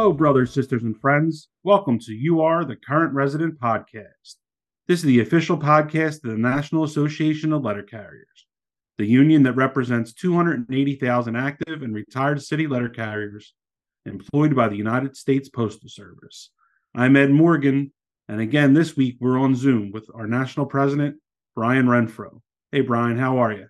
Hello, brothers, sisters, and friends. Welcome to You Are the Current Resident podcast. This is the official podcast of the National Association of Letter Carriers, the union that represents 280,000 active and retired city letter carriers employed by the United States Postal Service. I'm Ed Morgan, and again this week we're on Zoom with our national president, Brian Renfroe. Hey, Brian, how are you?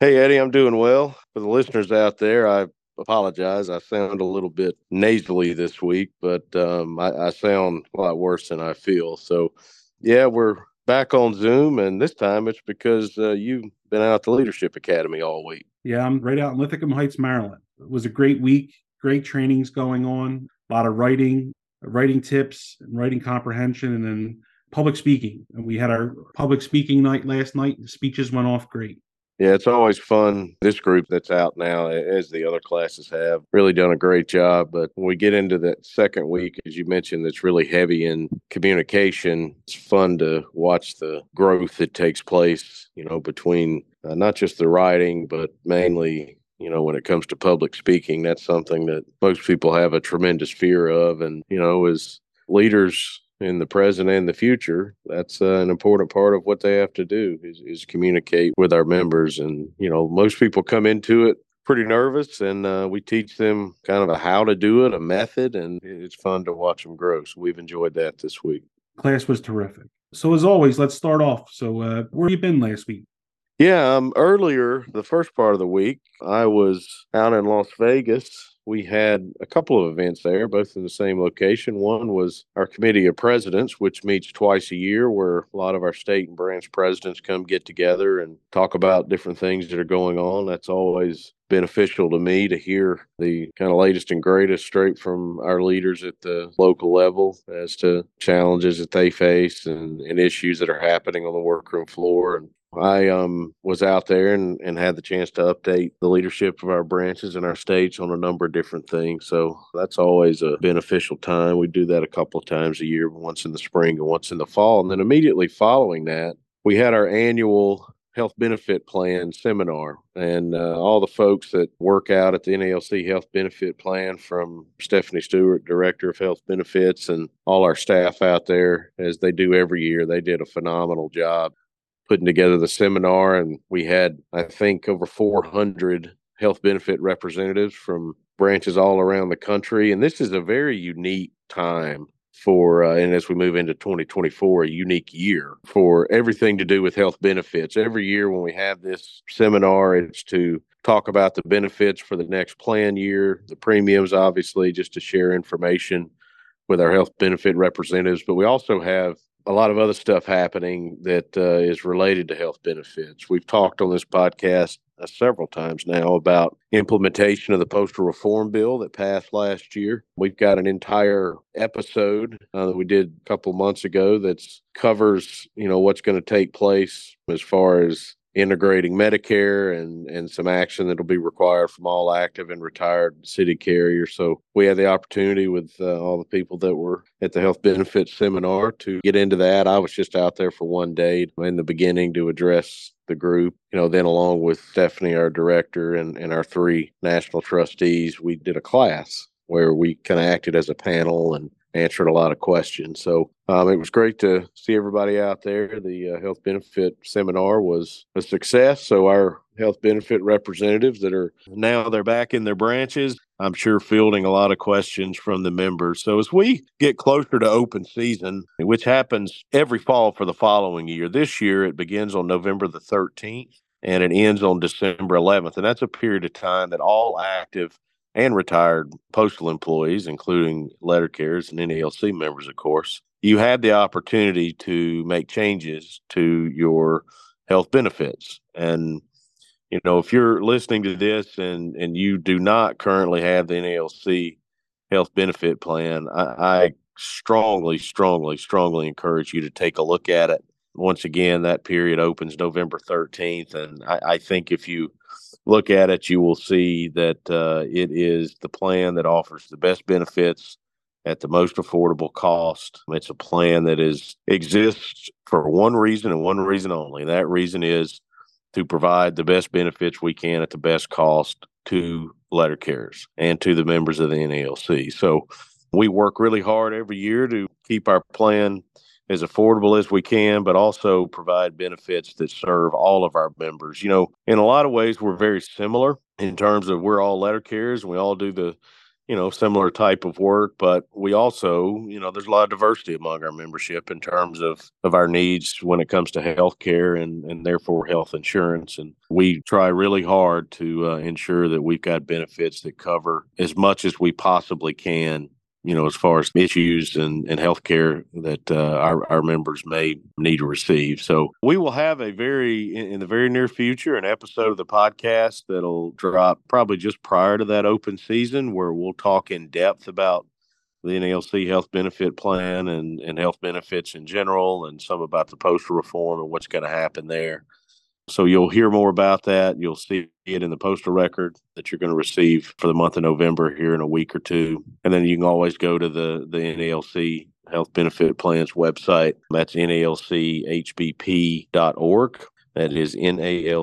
Hey, Eddie, I'm doing well. For the listeners out there, I apologize. I sound a little bit nasally this week, but um, I, I, sound a lot worse than I feel. So, yeah, we're back on Zoom, and this time it's because uh, you've been out at the Leadership Academy all week. Yeah, I'm right out in Linthicum Heights, Maryland. It was a great week, great trainings going on, a lot of writing, writing tips, and writing comprehension, and then public speaking. And we had our public speaking night last night. The speeches went off great. Yeah, it's always fun. This group that's out now, as the other classes have, really done a great job. But when we get into that second week, as you mentioned, that's really heavy in communication. It's fun to watch the growth that takes place, you know, between uh, not just the writing, but mainly you know, when it comes to public speaking, that's something that most people have a tremendous fear of. And, you know, as leaders, in the present and the future, that's uh, an important part of what they have to do is, is communicate with our members. And, you know, most people come into it pretty nervous and uh, we teach them kind of a how to do it, a method, and it's fun to watch them grow. So we've enjoyed that this week. Class was terrific. So as always, let's start off. So uh, where you been last week? Yeah, um, earlier the first part of the week, I was out in Las Vegas we had a couple of events there, both in the same location. One was our committee of presidents, which meets twice a year, where a lot of our state and branch presidents come get together and talk about different things that are going on. That's always beneficial to me to hear the kind of latest and greatest straight from our leaders at the local level as to challenges that they face and, and issues that are happening on the workroom floor and I um, was out there and, and had the chance to update the leadership of our branches and our states on a number of different things. So that's always a beneficial time. We do that a couple of times a year, once in the spring and once in the fall. And then immediately following that, we had our annual health benefit plan seminar and uh, all the folks that work out at the NALC health benefit plan from Stephanie Stewart, director of health benefits and all our staff out there as they do every year. They did a phenomenal job putting together the seminar, and we had, I think, over 400 health benefit representatives from branches all around the country. And this is a very unique time for, uh, and as we move into 2024, a unique year for everything to do with health benefits. Every year when we have this seminar, it's to talk about the benefits for the next plan year, the premiums, obviously, just to share information with our health benefit representatives. But we also have a lot of other stuff happening that uh, is related to health benefits. We've talked on this podcast uh, several times now about implementation of the postal reform bill that passed last year. We've got an entire episode uh, that we did a couple months ago that covers, you know, what's going to take place as far as integrating Medicare and and some action that'll be required from all active and retired city carriers. So we had the opportunity with uh, all the people that were at the health benefits seminar to get into that. I was just out there for one day in the beginning to address the group. You know, then along with Stephanie, our director, and and our three national trustees, we did a class where we kind of acted as a panel and answered a lot of questions. So um, it was great to see everybody out there. The uh, health benefit seminar was a success. So our health benefit representatives that are now they're back in their branches. I'm sure fielding a lot of questions from the members. So as we get closer to open season, which happens every fall for the following year, this year it begins on November the 13th and it ends on December 11th. And that's a period of time that all active and retired postal employees, including letter carriers and NALC members, of course, you had the opportunity to make changes to your health benefits. And, you know, if you're listening to this and, and you do not currently have the NALC health benefit plan, I, I strongly, strongly, strongly encourage you to take a look at it. Once again, that period opens November 13th. And I, I think if you look at it, you will see that uh, it is the plan that offers the best benefits at the most affordable cost. It's a plan that is exists for one reason and one reason only. That reason is to provide the best benefits we can at the best cost to letter carriers and to the members of the NALC. So We work really hard every year to keep our plan as affordable as we can, but also provide benefits that serve all of our members. You know, in a lot of ways, we're very similar in terms of we're all letter carriers we all do the you know similar type of work but we also you know there's a lot of diversity among our membership in terms of of our needs when it comes to health care and and therefore health insurance and we try really hard to uh, ensure that we've got benefits that cover as much as we possibly can you know, as far as issues and, and health care that uh, our, our members may need to receive. So we will have a very, in, the very near future, an episode of the podcast that'll drop probably just prior to that open season where we'll talk in depth about the NALC health benefit plan and, and health benefits in general and some about the postal reform and what's going to happen there. So you'll hear more about that. You'll see it in the postal record that you're going to receive for the month of November here in a week or two. And then you can always go to the, the NALC Health Benefit Plans website. That's nalchbp.org. That is nalchbp.org.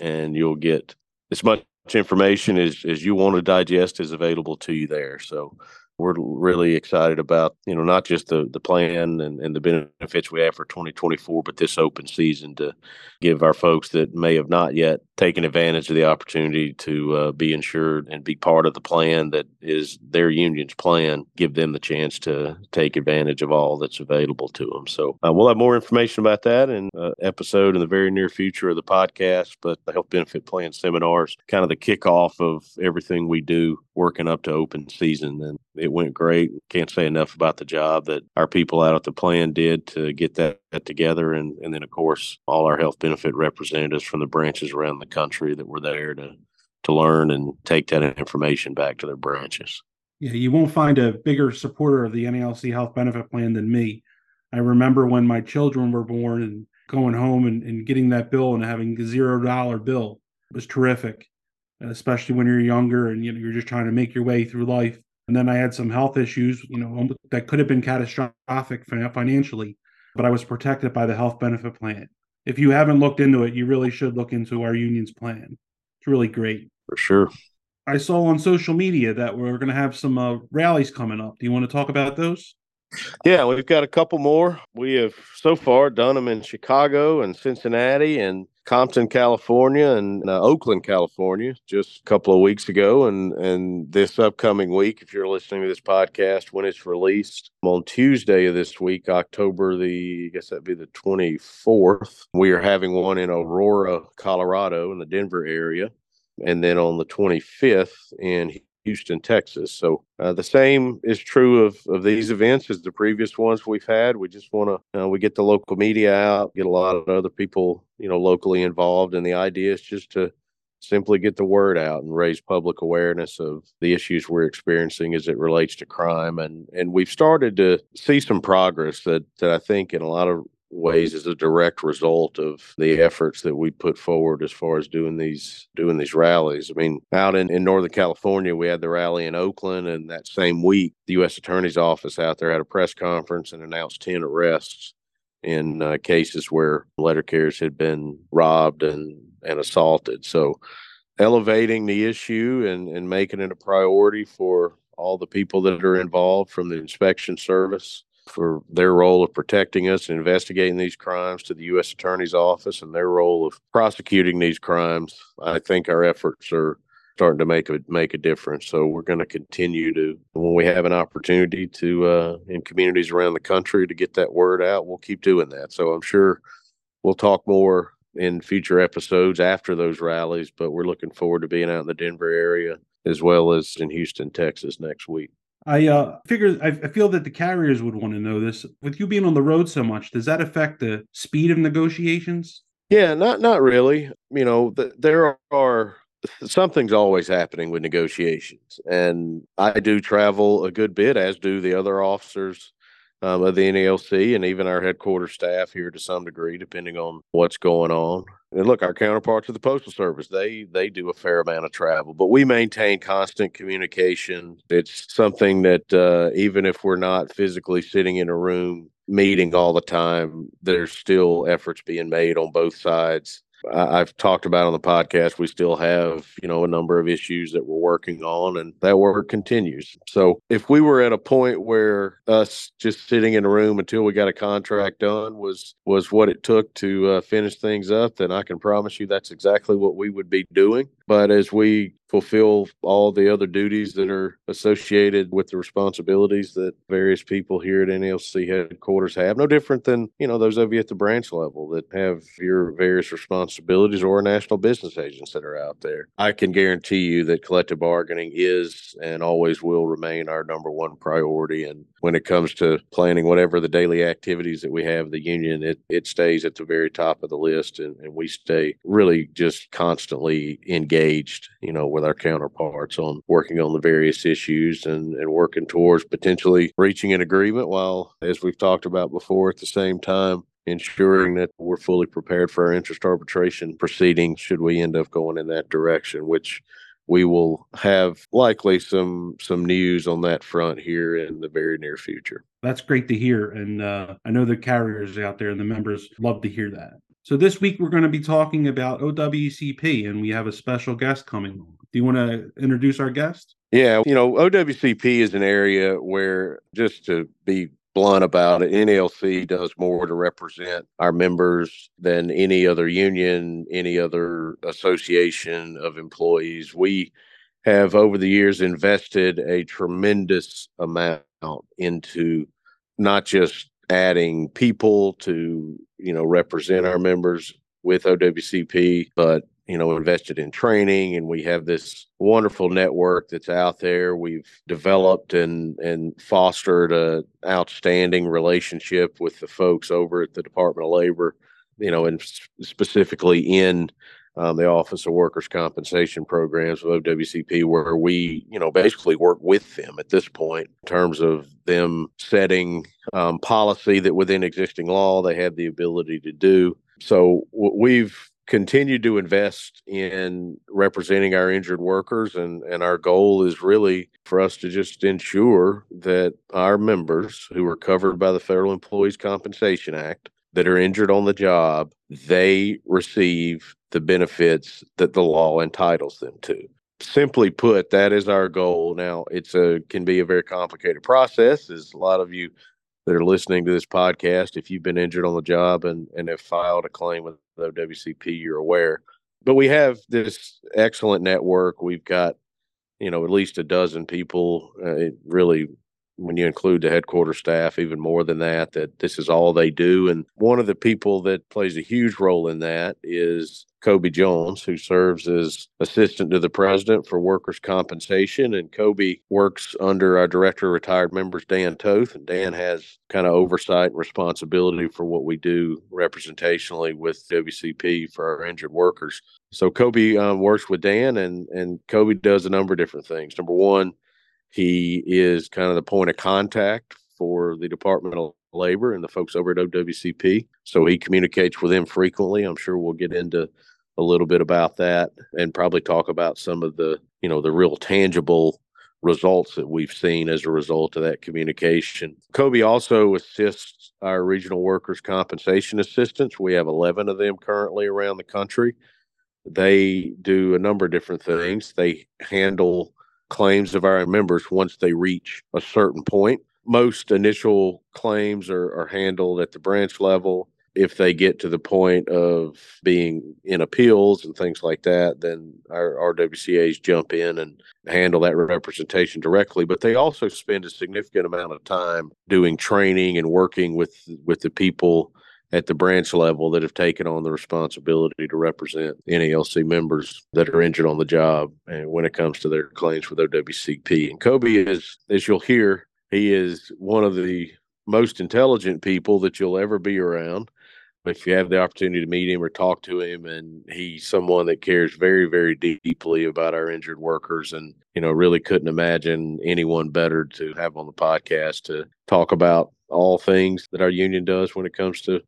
And you'll get as much information as, as you want to digest is available to you there. So we're really excited about you know not just the the plan and, and the benefits we have for 2024 but this open season to give our folks that may have not yet taken advantage of the opportunity to uh, be insured and be part of the plan that is their union's plan give them the chance to take advantage of all that's available to them so uh, we'll have more information about that in an episode in the very near future of the podcast but the health benefit plan seminars kind of the kickoff of everything we do working up to open season and it went great. Can't say enough about the job that our people out at the plan did to get that, that together. And, and then, of course, all our health benefit representatives from the branches around the country that were there to, to learn and take that information back to their branches. Yeah, you won't find a bigger supporter of the NALC health benefit plan than me. I remember when my children were born and going home and, and getting that bill and having a zero dollar bill was terrific, especially when you're younger and you know, you're just trying to make your way through life and then I had some health issues, you know, that could have been catastrophic financially, but I was protected by the health benefit plan. If you haven't looked into it, you really should look into our union's plan. It's really great. For sure. I saw on social media that we're going to have some uh, rallies coming up. Do you want to talk about those? Yeah, we've got a couple more. We have so far done them in Chicago and Cincinnati and Compton, California, and uh, Oakland, California, just a couple of weeks ago. And and this upcoming week, if you're listening to this podcast when it's released on Tuesday of this week, October the I guess that'd be the 24th, we are having one in Aurora, Colorado, in the Denver area, and then on the 25th in Houston, Texas. So uh, the same is true of, of these events as the previous ones we've had. We just want to, uh, we get the local media out, get a lot of other people, you know, locally involved. And the idea is just to simply get the word out and raise public awareness of the issues we're experiencing as it relates to crime. And, and we've started to see some progress that, that I think in a lot of ways as a direct result of the efforts that we put forward as far as doing these doing these rallies. I mean, out in, in Northern California, we had the rally in Oakland, and that same week, the U.S. Attorney's Office out there had a press conference and announced ten arrests in uh, cases where letter carriers had been robbed and and assaulted. So, elevating the issue and and making it a priority for all the people that are involved from the inspection service for their role of protecting us and investigating these crimes to the U.S. Attorney's Office and their role of prosecuting these crimes. I think our efforts are starting to make a make a difference. So we're going to continue to when we have an opportunity to uh, in communities around the country to get that word out, we'll keep doing that. So I'm sure we'll talk more in future episodes after those rallies, but we're looking forward to being out in the Denver area as well as in Houston, Texas next week. I uh, figure I, feel that the carriers would want to know this. With you being on the road so much, does that affect the speed of negotiations? Yeah, not not really. You know, the, there are something's always happening with negotiations, and I do travel a good bit, as do the other officers um, of the NALC and even our headquarters staff here to some degree, depending on what's going on. And look, our counterparts of the Postal Service, they they do a fair amount of travel, but we maintain constant communication. It's something that uh, even if we're not physically sitting in a room meeting all the time, there's still efforts being made on both sides I've talked about on the podcast, we still have, you know, a number of issues that we're working on and that work continues. So if we were at a point where us just sitting in a room until we got a contract done was was what it took to uh, finish things up, then I can promise you that's exactly what we would be doing. But as we fulfill all the other duties that are associated with the responsibilities that various people here at NALC headquarters have. No different than, you know, those of you at the branch level that have your various responsibilities or national business agents that are out there. I can guarantee you that collective bargaining is and always will remain our number one priority. And when it comes to planning whatever the daily activities that we have, the union, it, it stays at the very top of the list and, and we stay really just constantly engaged, you know, with our counterparts on working on the various issues and, and working towards potentially reaching an agreement while, as we've talked about before, at the same time, ensuring that we're fully prepared for our interest arbitration proceedings should we end up going in that direction, which we will have likely some some news on that front here in the very near future. That's great to hear, and uh, I know the carriers out there and the members love to hear that. So this week we're going to be talking about OWCP, and we have a special guest coming on. Do you want to introduce our guest? Yeah, you know, OWCP is an area where, just to be blunt about it, NALC does more to represent our members than any other union, any other association of employees. We have over the years invested a tremendous amount into not just adding people to you know represent our members with OWCP, but you know invested in training and we have this wonderful network that's out there. We've developed and and fostered a outstanding relationship with the folks over at the department of labor you know and specifically in um, the office of workers compensation programs of owcp where we you know basically work with them at this point in terms of them setting um, policy that within existing law they have the ability to do. So we've continued to invest in representing our injured workers and and our goal is really for us to just ensure that our members who are covered by the Federal Employees Compensation Act that are injured on the job they receive the benefits that the law entitles them to simply put that is our goal now it's a can be a very complicated process as a lot of you that are listening to this podcast, if you've been injured on the job and, and have filed a claim with the WCP, you're aware. But we have this excellent network. We've got, you know, at least a dozen people. Uh, really when you include the headquarters staff, even more than that, that this is all they do. And one of the people that plays a huge role in that is Coby Jones, who serves as assistant to the president for workers' compensation. And Coby works under our director of retired members, Dan Toth. And Dan has kind of oversight and responsibility for what we do representationally with WCP for our injured workers. So Coby um, works with Dan, and, and Coby does a number of different things. Number one, he is kind of the point of contact for the Department of Labor and the folks over at OWCP. So he communicates with them frequently. I'm sure we'll get into a little bit about that and probably talk about some of the, you know, the real tangible results that we've seen as a result of that communication. Coby also assists our regional workers' compensation assistants. We have 11 of them currently around the country. They do a number of different things. They handle claims of our members once they reach a certain point. Most initial claims are, are handled at the branch level. If they get to the point of being in appeals and things like that, then our RWCAs jump in and handle that representation directly. But they also spend a significant amount of time doing training and working with with the people at the branch level that have taken on the responsibility to represent NALC members that are injured on the job and when it comes to their claims with OWCP. And Coby is, as you'll hear, he is one of the most intelligent people that you'll ever be around. If you have the opportunity to meet him or talk to him, and he's someone that cares very, very deeply about our injured workers, and you know, really couldn't imagine anyone better to have on the podcast to talk about all things that our union does when it comes to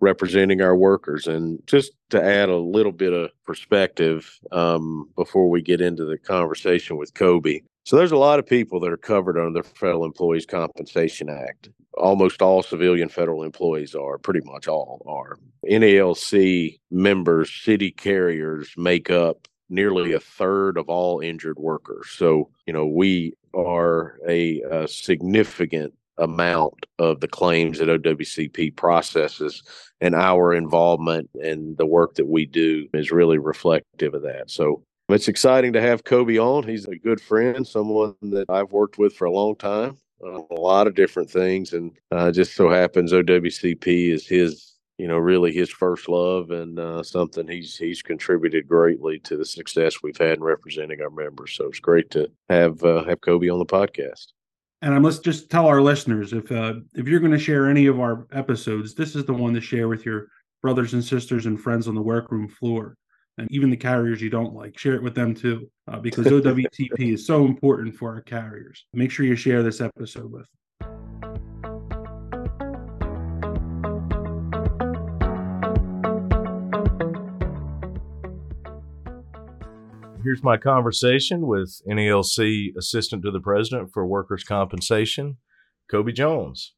representing our workers. And just to add a little bit of perspective um, before we get into the conversation with Coby, So there's a lot of people that are covered under the Federal Employees Compensation Act. Almost all civilian federal employees are, pretty much all are. NALC members, city carriers make up nearly a third of all injured workers. So, you know, we are a, a significant amount of the claims that OWCP processes and our involvement and the work that we do is really reflective of that. So it's exciting to have Coby on. He's a good friend, someone that I've worked with for a long time on a lot of different things. And uh, just so happens OWCP is his you know, really his first love and uh, something he's he's contributed greatly to the success we've had in representing our members. So it's great to have uh, have Coby on the podcast. And I must just tell our listeners if uh, if you're going to share any of our episodes, this is the one to share with your brothers and sisters and friends on the workroom floor, and even the carriers you don't like. Share it with them too, uh, because OWCP is so important for our carriers. Make sure you share this episode with. Here's my conversation with NALC Assistant to the President for Workers' Compensation, Coby Jones.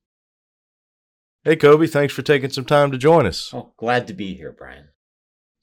Hey, Coby, thanks for taking some time to join us. Oh, glad to be here, Brian.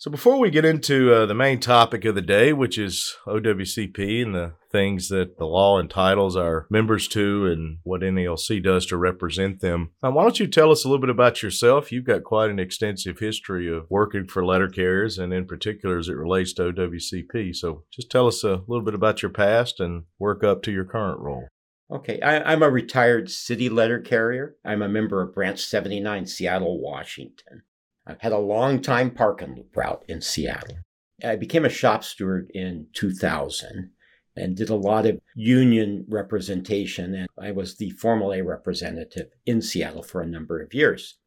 So, before we get into uh, the main topic of the day, which is OWCP and the things that the law entitles our members to and what NALC does to represent them, uh, why don't you tell us a little bit about yourself? You've got quite an extensive history of working for letter carriers and, in particular, as it relates to OWCP. So, just tell us a little bit about your past and work up to your current role. Okay, I, am a retired city letter carrier. I'm a member of Branch 79, Seattle, Washington. I've had a long time parking route in Seattle. I became a shop steward in 2000 and did a lot of union representation. And I was the Formal A representative in Seattle for a number of years.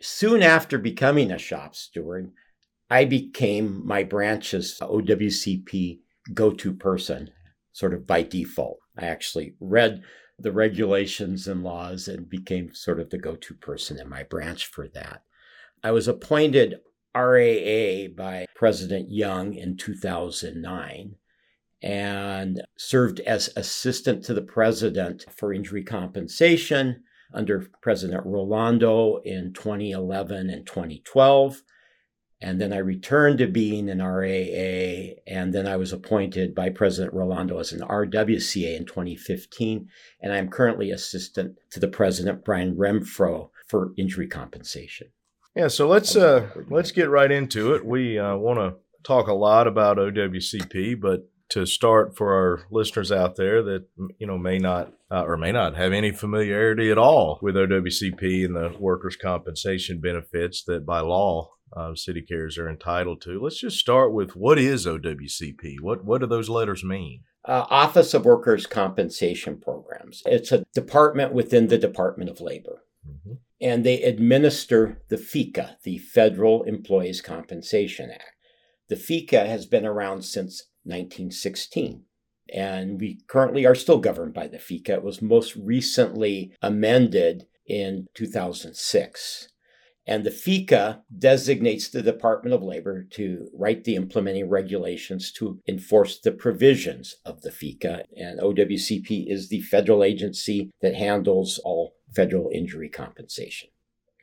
Soon after becoming a shop steward, I became my branch's OWCP go to person, sort of by default. I actually read the regulations and laws and became sort of the go to person in my branch for that. I was appointed RAA by President Young in 2009 and served as assistant to the president for injury compensation under President Rolando in 2011 and 2012. And then I returned to being an RAA, and then I was appointed by President Rolando as an RWCA in 2015. And I'm currently assistant to the president, Brian Renfroe, for injury compensation. Yeah, so let's uh, let's get right into it. We uh, want to talk a lot about OWCP, but to start for our listeners out there that you know may not uh, or may not have any familiarity at all with OWCP and the workers' compensation benefits that by law uh, city carriers are entitled to. Let's just start with what is OWCP? What what do those letters mean? Uh, Office of Workers' Compensation Programs. It's a department within the Department of Labor. Mm-hmm and they administer the FECA, the Federal Employees Compensation Act. The FECA has been around since 1916, and we currently are still governed by the FECA. It was most recently amended in 2006. And the FECA designates the Department of Labor to write the implementing regulations to enforce the provisions of the FECA. And OWCP is the federal agency that handles all federal injury compensation.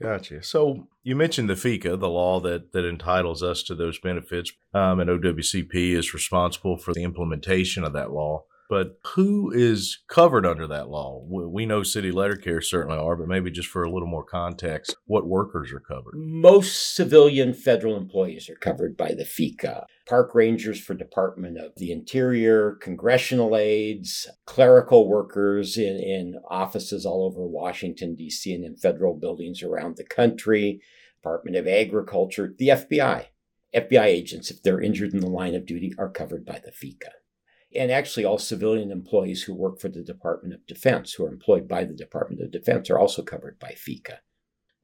Gotcha. So you mentioned the FECA, the law that that entitles us to those benefits, um, and OWCP is responsible for the implementation of that law. But who is covered under that law? We know city letter care certainly are, but maybe just for a little more context, what workers are covered? Most civilian federal employees are covered by the FECA. Park rangers for Department of the Interior, congressional aides, clerical workers in, in offices all over Washington, D.C., and in federal buildings around the country, Department of Agriculture, the FBI. FBI agents, if they're injured in the line of duty, are covered by the FECA and actually all civilian employees who work for the Department of Defense, who are employed by the Department of Defense, are also covered by FECA.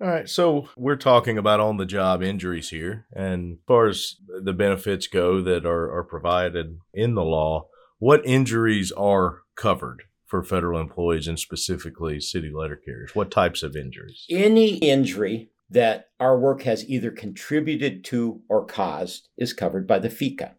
All right, so we're talking about on the job injuries here. And as far as the benefits go that are, are provided in the law, what injuries are covered for federal employees and specifically city letter carriers? What types of injuries? Any injury that our work has either contributed to or caused is covered by the FECA.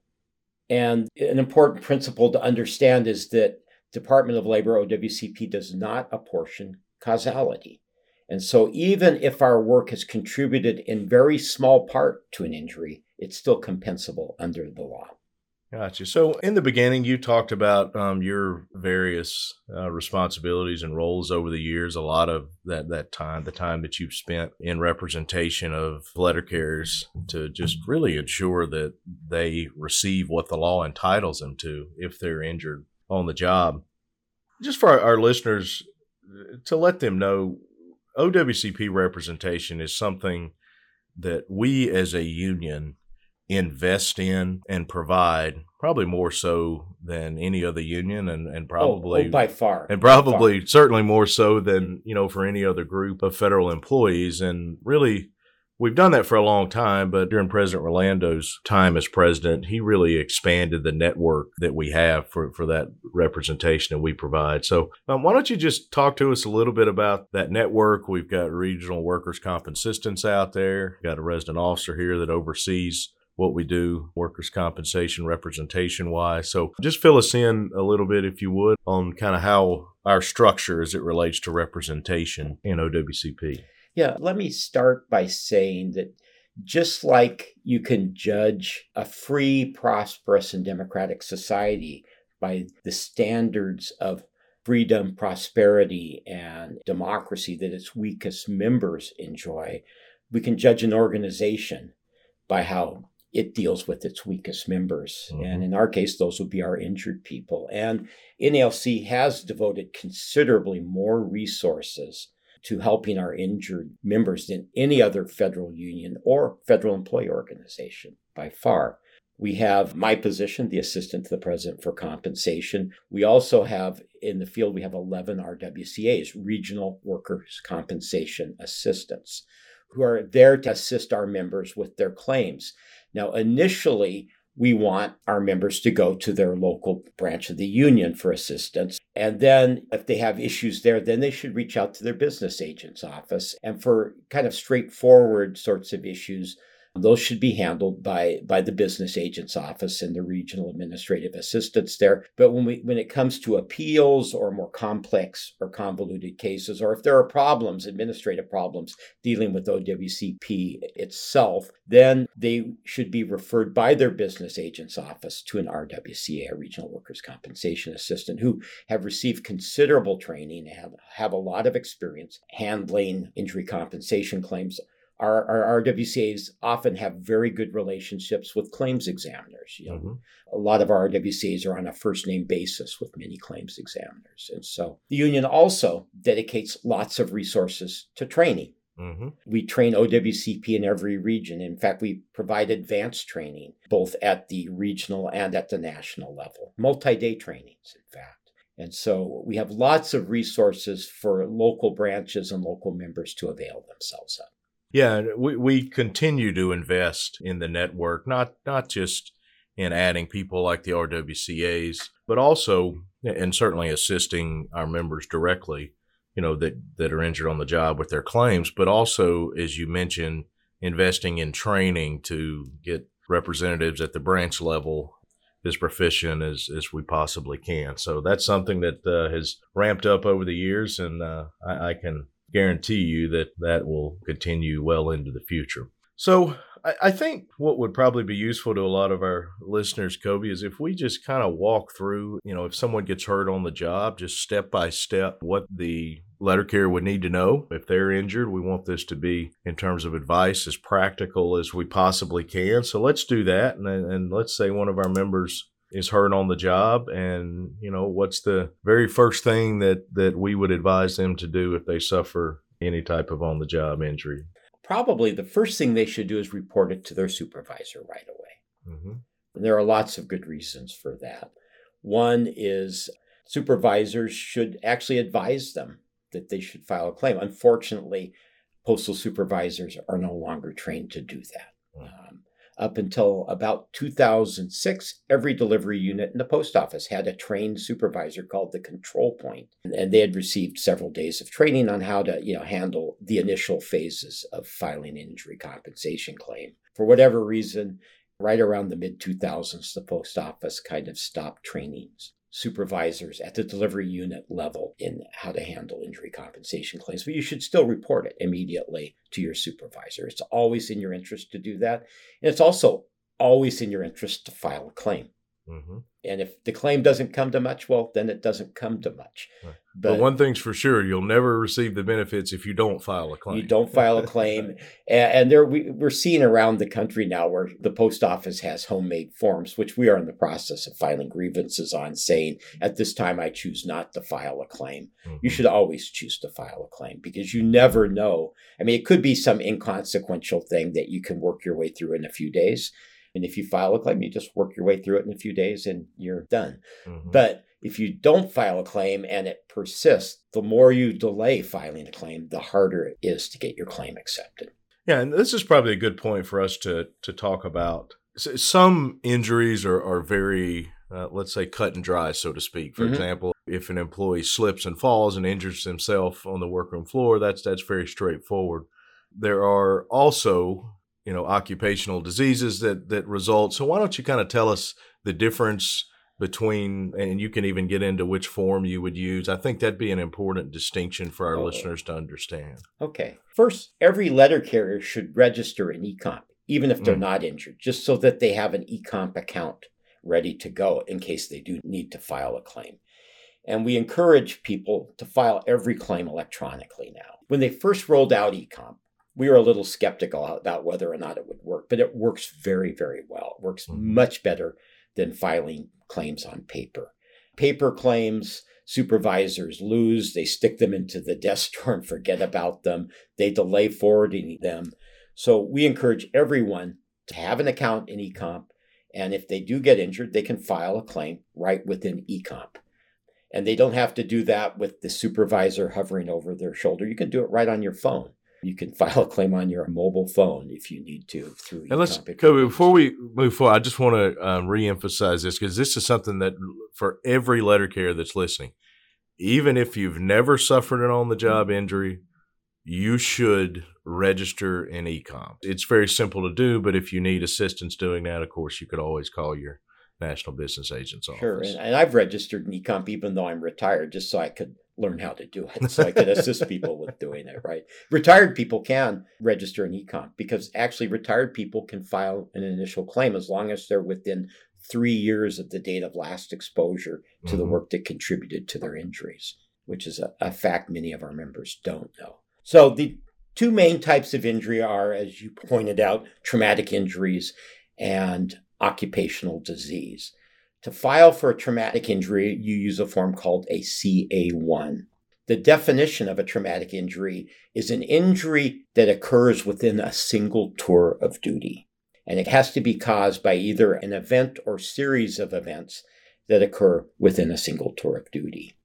And an important principle to understand is that Department of Labor, OWCP, does not apportion causality. And so, even if our work has contributed in very small part to an injury, it's still compensable under the law. Gotcha. So, in the beginning, you talked about um, your various uh, responsibilities and roles over the years. A lot of that that time, the time that you've spent in representation of letter carriers, to just really ensure that they receive what the law entitles them to if they're injured on the job. Just for our, our listeners, to let them know, OWCP representation is something that we as a union invest in and provide probably more so than any other union and, and probably oh, oh, by far. and probably far. certainly more so than you know for any other group of federal employees. And really we've done that for a long time but during president rolando's time as president he really expanded the network that we have for, for that representation that we provide. So um, why don't you just talk to us a little bit about that network? We've got regional workers comp assistants out there. We've got a resident officer here that oversees what we do workers' compensation representation wise. So just fill us in a little bit, if you would, on kind of how our structure as it relates to representation in OWCP. Yeah, let me start by saying that just like you can judge a free, prosperous, and democratic society by the standards of freedom, prosperity, and democracy that its weakest members enjoy, we can judge an organization by how it deals with its weakest members. Mm-hmm. And in our case, those would be our injured people. And NALC has devoted considerably more resources to helping our injured members than any other federal union or federal employee organization by far. We have my position, the assistant to the president for compensation. We also have in the field, we have 11 RWCAs, regional workers' compensation assistants, who are there to assist our members with their claims. Now, initially, we want our members to go to their local branch of the union for assistance. And then, if they have issues there, then they should reach out to their business agent's office. And for kind of straightforward sorts of issues, those should be handled by, by the business agent's office and the regional administrative assistants there. But when we when it comes to appeals or more complex or convoluted cases, or if there are problems, administrative problems dealing with OWCP itself, then they should be referred by their business agent's office to an RWCA, a regional workers' compensation assistant, who have received considerable training and have, have a lot of experience handling injury compensation claims our, our RWCAs often have very good relationships with claims examiners. You know, mm-hmm. a lot of our RWCAs are on a first name basis with many claims examiners. And so the union also dedicates lots of resources to training. Mm-hmm. We train OWCP in every region. In fact, we provide advanced training both at the regional and at the national level, multi day trainings, in fact. And so we have lots of resources for local branches and local members to avail themselves of. Yeah, we, we continue to invest in the network, not not just in adding people like the RWCAs, but also and certainly assisting our members directly, you know, that, that are injured on the job with their claims, but also, as you mentioned, investing in training to get representatives at the branch level as proficient as, as we possibly can. So that's something that uh, has ramped up over the years, and uh, I, I, can guarantee you that that will continue well into the future. So I, think what would probably be useful to a lot of our listeners, Coby, is if we just kind of walk through, you know, if someone gets hurt on the job, just step by step, what the letter carrier would need to know. If they're injured, we want this to be, in terms of advice, as practical as we possibly can. So let's do that. And, and let's say one of our members is hurt on the job and you know what's the very first thing that that we would advise them to do if they suffer any type of on the job injury? Probably the first thing they should do is report it to their supervisor right away. Mm-hmm. there are lots of good reasons for that. One is supervisors should actually advise them that they should file a claim. Unfortunately postal supervisors are no longer trained to do that. Mm-hmm. um, up until about 2006, every delivery unit in the post office had a trained supervisor called the control point, and they had received several days of training on how to, you know, handle the initial phases of filing an injury compensation claim. For whatever reason, right around the mid 2000s, the post office kind of stopped training supervisors at the delivery unit level in how to handle injury compensation claims, but you should still report it immediately to your supervisor. It's always in your interest to do that. And it's also always in your interest to file a claim. Mm-hmm. And if the claim doesn't come to much, well, then it doesn't come to much. Right. But, but, one thing's for sure, you'll never receive the benefits if you don't file a claim. You don't file a claim. and, and there we, we're seeing around the country now where the post office has homemade forms, which we are in the process of filing grievances on, saying, at this time, I choose not to file a claim. Mm-hmm. You should always choose to file a claim because you never know. I mean, it could be some inconsequential thing that you can work your way through in a few days and if you file a claim, you just work your way through it in a few days and you're done. Mm-hmm. But if you don't file a claim and it persists, the more you delay filing a claim, the harder it is to get your claim accepted. Yeah, and this is probably a good point for us to to talk about. Some injuries are, are very, uh, let's say, cut and dry, so to speak. For mm-hmm. example, if an employee slips and falls and injures himself on the workroom floor, that's that's very straightforward. There are also you know occupational diseases that that result. So why don't you kind of tell us the difference between and you can even get into which form you would use. I think that'd be an important distinction for our listeners to understand. Okay. First, every letter carrier should register an ecomp even if they're mm. not injured, just so that they have an ecomp account ready to go in case they do need to file a claim. And we encourage people to file every claim electronically now. When they first rolled out ecomp, we were a little skeptical about whether or not it would work, but it works very, very well. It works mm-hmm. much better than filing claims on paper. Paper claims, supervisors lose, they stick them into the desk drawer and forget about them, they delay forwarding them. So we encourage everyone to have an account in eComp. And if they do get injured, they can file a claim right within eComp. And they don't have to do that with the supervisor hovering over their shoulder. You can do it right on your phone. You can file a claim on your mobile phone if you need to through. And let's Coby. Before we move forward, I just want to um, reemphasize this because this is something that for every letter carrier that's listening, even if you've never suffered an on-the-job injury, you should register in ecomp. It's very simple to do, but if you need assistance doing that, of course, you could always call your National Business Agents Office. Sure, and, and I've registered in ecomp even though I'm retired, just so I could learn how to do it so I could assist people with doing it, right? Retired people can register an ecomp because actually retired people can file an initial claim as long as they're within three years of the date of last exposure to mm-hmm. the work that contributed to their injuries, which is a, a fact many of our members don't know. So the two main types of injury are, as you pointed out, traumatic injuries and occupational disease. To file for a traumatic injury, you use a form called a CA1. The definition of a traumatic injury is an injury that occurs within a single tour of duty. And it has to be caused by either an event or series of events that occur within a single tour of duty.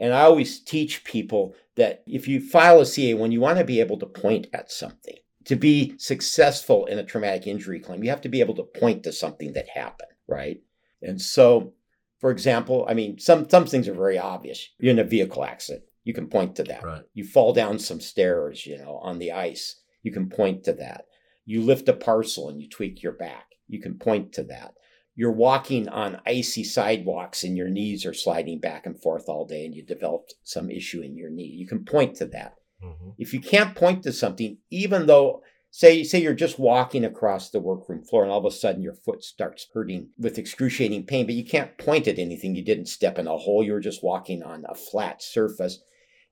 And I always teach people that if you file a CA1, you want to be able to point at something. To be successful in a traumatic injury claim, you have to be able to point to something that happened, right? And so, for example, I mean, some some things are very obvious. You're in a vehicle accident. You can point to that. Right. You fall down some stairs, you know, on the ice. You can point to that. You lift a parcel and you tweak your back. You can point to that. You're walking on icy sidewalks and your knees are sliding back and forth all day and you developed some issue in your knee. You can point to that. Mm-hmm. If you can't point to something, even though say say you're just walking across the workroom floor and all of a sudden your foot starts hurting with excruciating pain but you can't point at anything. You didn't step in a hole. You were just walking on a flat surface.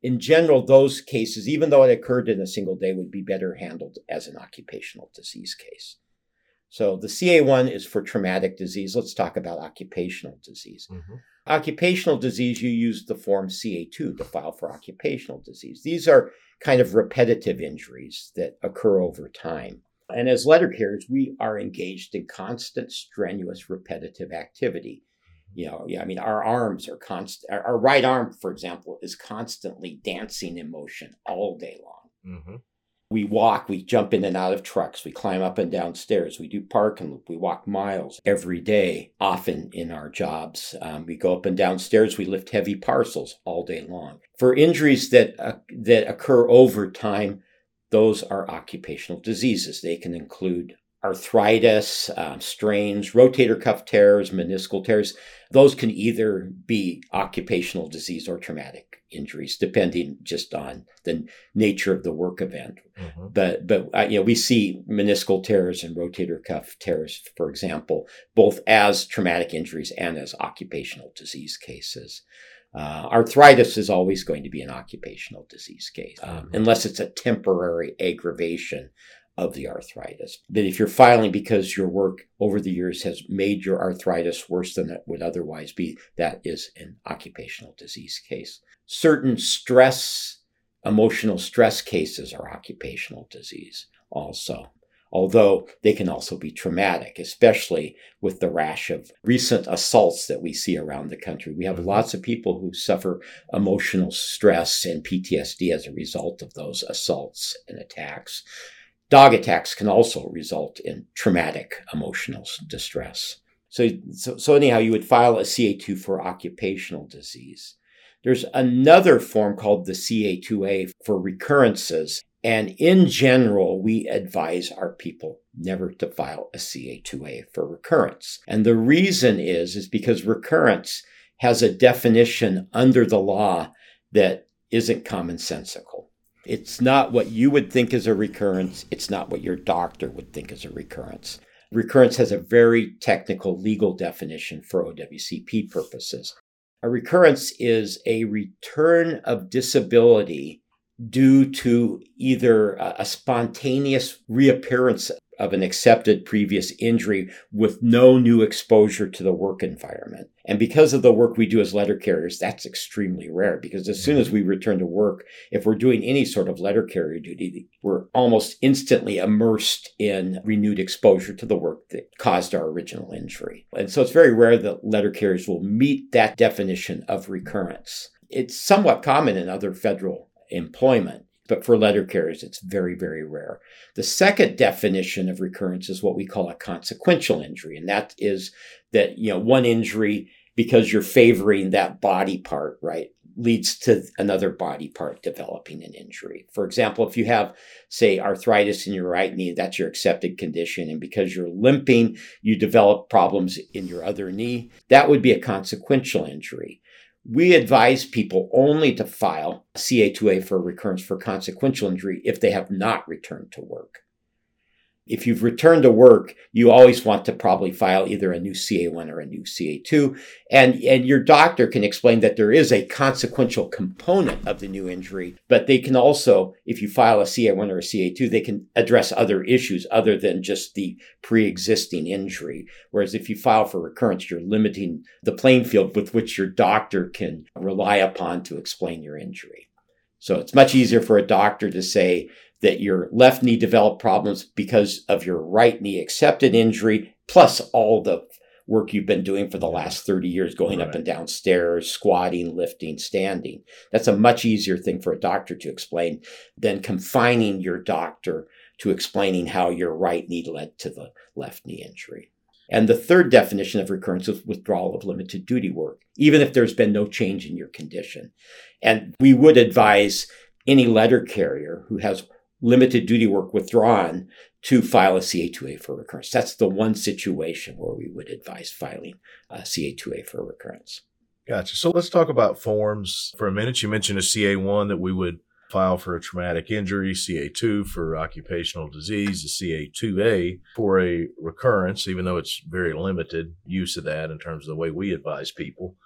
In general those cases even though it occurred in a single day would be better handled as an occupational disease case. So the ca1 is for traumatic disease. Let's talk about occupational disease. Mm-hmm. Occupational disease you use the form ca2 to file for occupational disease these are kind of repetitive injuries that occur over time. And as letter carriers, we are engaged in constant, strenuous, repetitive activity. You know, yeah, I mean, our arms are constant. Our, right arm, for example, is constantly dancing in motion all day long. Mm-hmm. We walk, we jump in and out of trucks, we climb up and down stairs, we do park and loop, we walk miles every day, often in our jobs. Um, we go up and down stairs, we lift heavy parcels all day long. For injuries that, uh, that occur over time, those are occupational diseases. They can include arthritis, um, strains, rotator cuff tears, meniscal tears. Those can either be occupational disease or traumatic injuries, depending just on the nature of the work event. Mm-hmm. But but uh, you know we see meniscal tears and rotator cuff tears, for example, both as traumatic injuries and as occupational disease cases. Uh, arthritis is always going to be an occupational disease case, um, mm-hmm. unless it's a temporary aggravation of the arthritis. That if you're filing because your work over the years has made your arthritis worse than it would otherwise be, that is an occupational disease case. Certain stress, emotional stress cases are occupational disease also. Although they can also be traumatic, especially with the rash of recent assaults that we see around the country. We have mm-hmm. lots of people who suffer emotional stress and PTSD as a result of those assaults and attacks. Dog attacks can also result in traumatic emotional distress. So, so, so anyhow, you would file a CA2 for occupational disease. There's another form called the CA2A for recurrences. And in general, we advise our people never to file a CA2A for recurrence. And the reason is, is because recurrence has a definition under the law that isn't commonsensical. It's not what you would think is a recurrence. It's not what your doctor would think is a recurrence. Recurrence has a very technical legal definition for OWCP purposes. A recurrence is a return of disability due to either a spontaneous reappearance of an accepted previous injury with no new exposure to the work environment. And because of the work we do as letter carriers, that's extremely rare because as soon as we return to work, if we're doing any sort of letter carrier duty, we're almost instantly immersed in renewed exposure to the work that caused our original injury. And so it's very rare that letter carriers will meet that definition of recurrence. It's somewhat common in other federal employment but for letter carriers, it's very, very rare. The second definition of recurrence is what we call a consequential injury. And that is that, you know, one injury, because you're favoring that body part, right, leads to another body part developing an injury. For example, if you have, say, arthritis in your right knee, that's your accepted condition. And because you're limping, you develop problems in your other knee, that would be a consequential injury. We advise people only to file CA2A for recurrence for consequential injury if they have not returned to work if you've returned to work, you always want to probably file either a new CA1 or a new CA2. And, and your doctor can explain that there is a consequential component of the new injury, but they can also, if you file a CA1 or a CA2, they can address other issues other than just the pre-existing injury. Whereas if you file for recurrence, you're limiting the playing field with which your doctor can rely upon to explain your injury. So it's much easier for a doctor to say, that your left knee developed problems because of your right knee accepted injury, plus all the work you've been doing for the last 30 years, going right. up and down stairs, squatting, lifting, standing. That's a much easier thing for a doctor to explain than confining your doctor to explaining how your right knee led to the left knee injury. And the third definition of recurrence is withdrawal of limited duty work, even if there's been no change in your condition. And we would advise any letter carrier who has limited duty work withdrawn to file a CA2A for recurrence. That's the one situation where we would advise filing a CA2A for recurrence. Gotcha. So let's talk about forms for a minute. You mentioned a CA1 that we would file for a traumatic injury, CA2 for occupational disease, a CA2A for a recurrence, even though it's very limited use of that in terms of the way we advise people.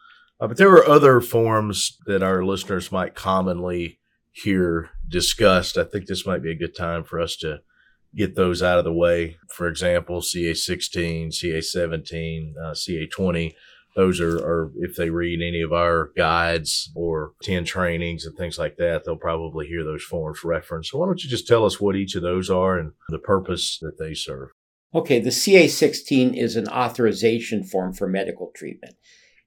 Uh, but there are other forms that our listeners might commonly hear discussed, I think this might be a good time for us to get those out of the way. For example, CA16, CA17, uh, CA20. Those are, are, if they read any of our guides or 10 trainings and things like that, they'll probably hear those forms referenced. So why don't you just tell us what each of those are and the purpose that they serve? Okay, the CA16 is an authorization form for medical treatment.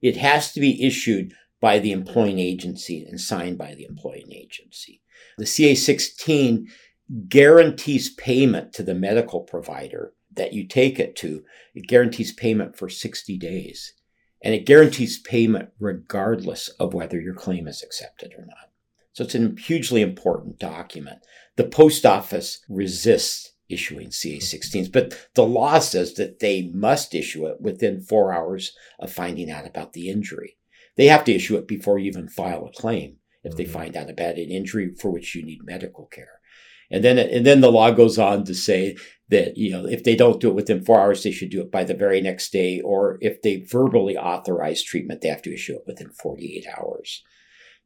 It has to be issued by the employing agency and signed by the employing agency. The CA16 guarantees payment to the medical provider that you take it to. It guarantees payment for 60 days. And it guarantees payment regardless of whether your claim is accepted or not. So it's a hugely important document. The post office resists issuing CA16s. But the law says that they must issue it within four hours of finding out about the injury. They have to issue it before you even file a claim if they mm-hmm. find out about an injury for which you need medical care. And then, and then the law goes on to say that, you know, if they don't do it within four hours, they should do it by the very next day. Or if they verbally authorize treatment, they have to issue it within 48 hours.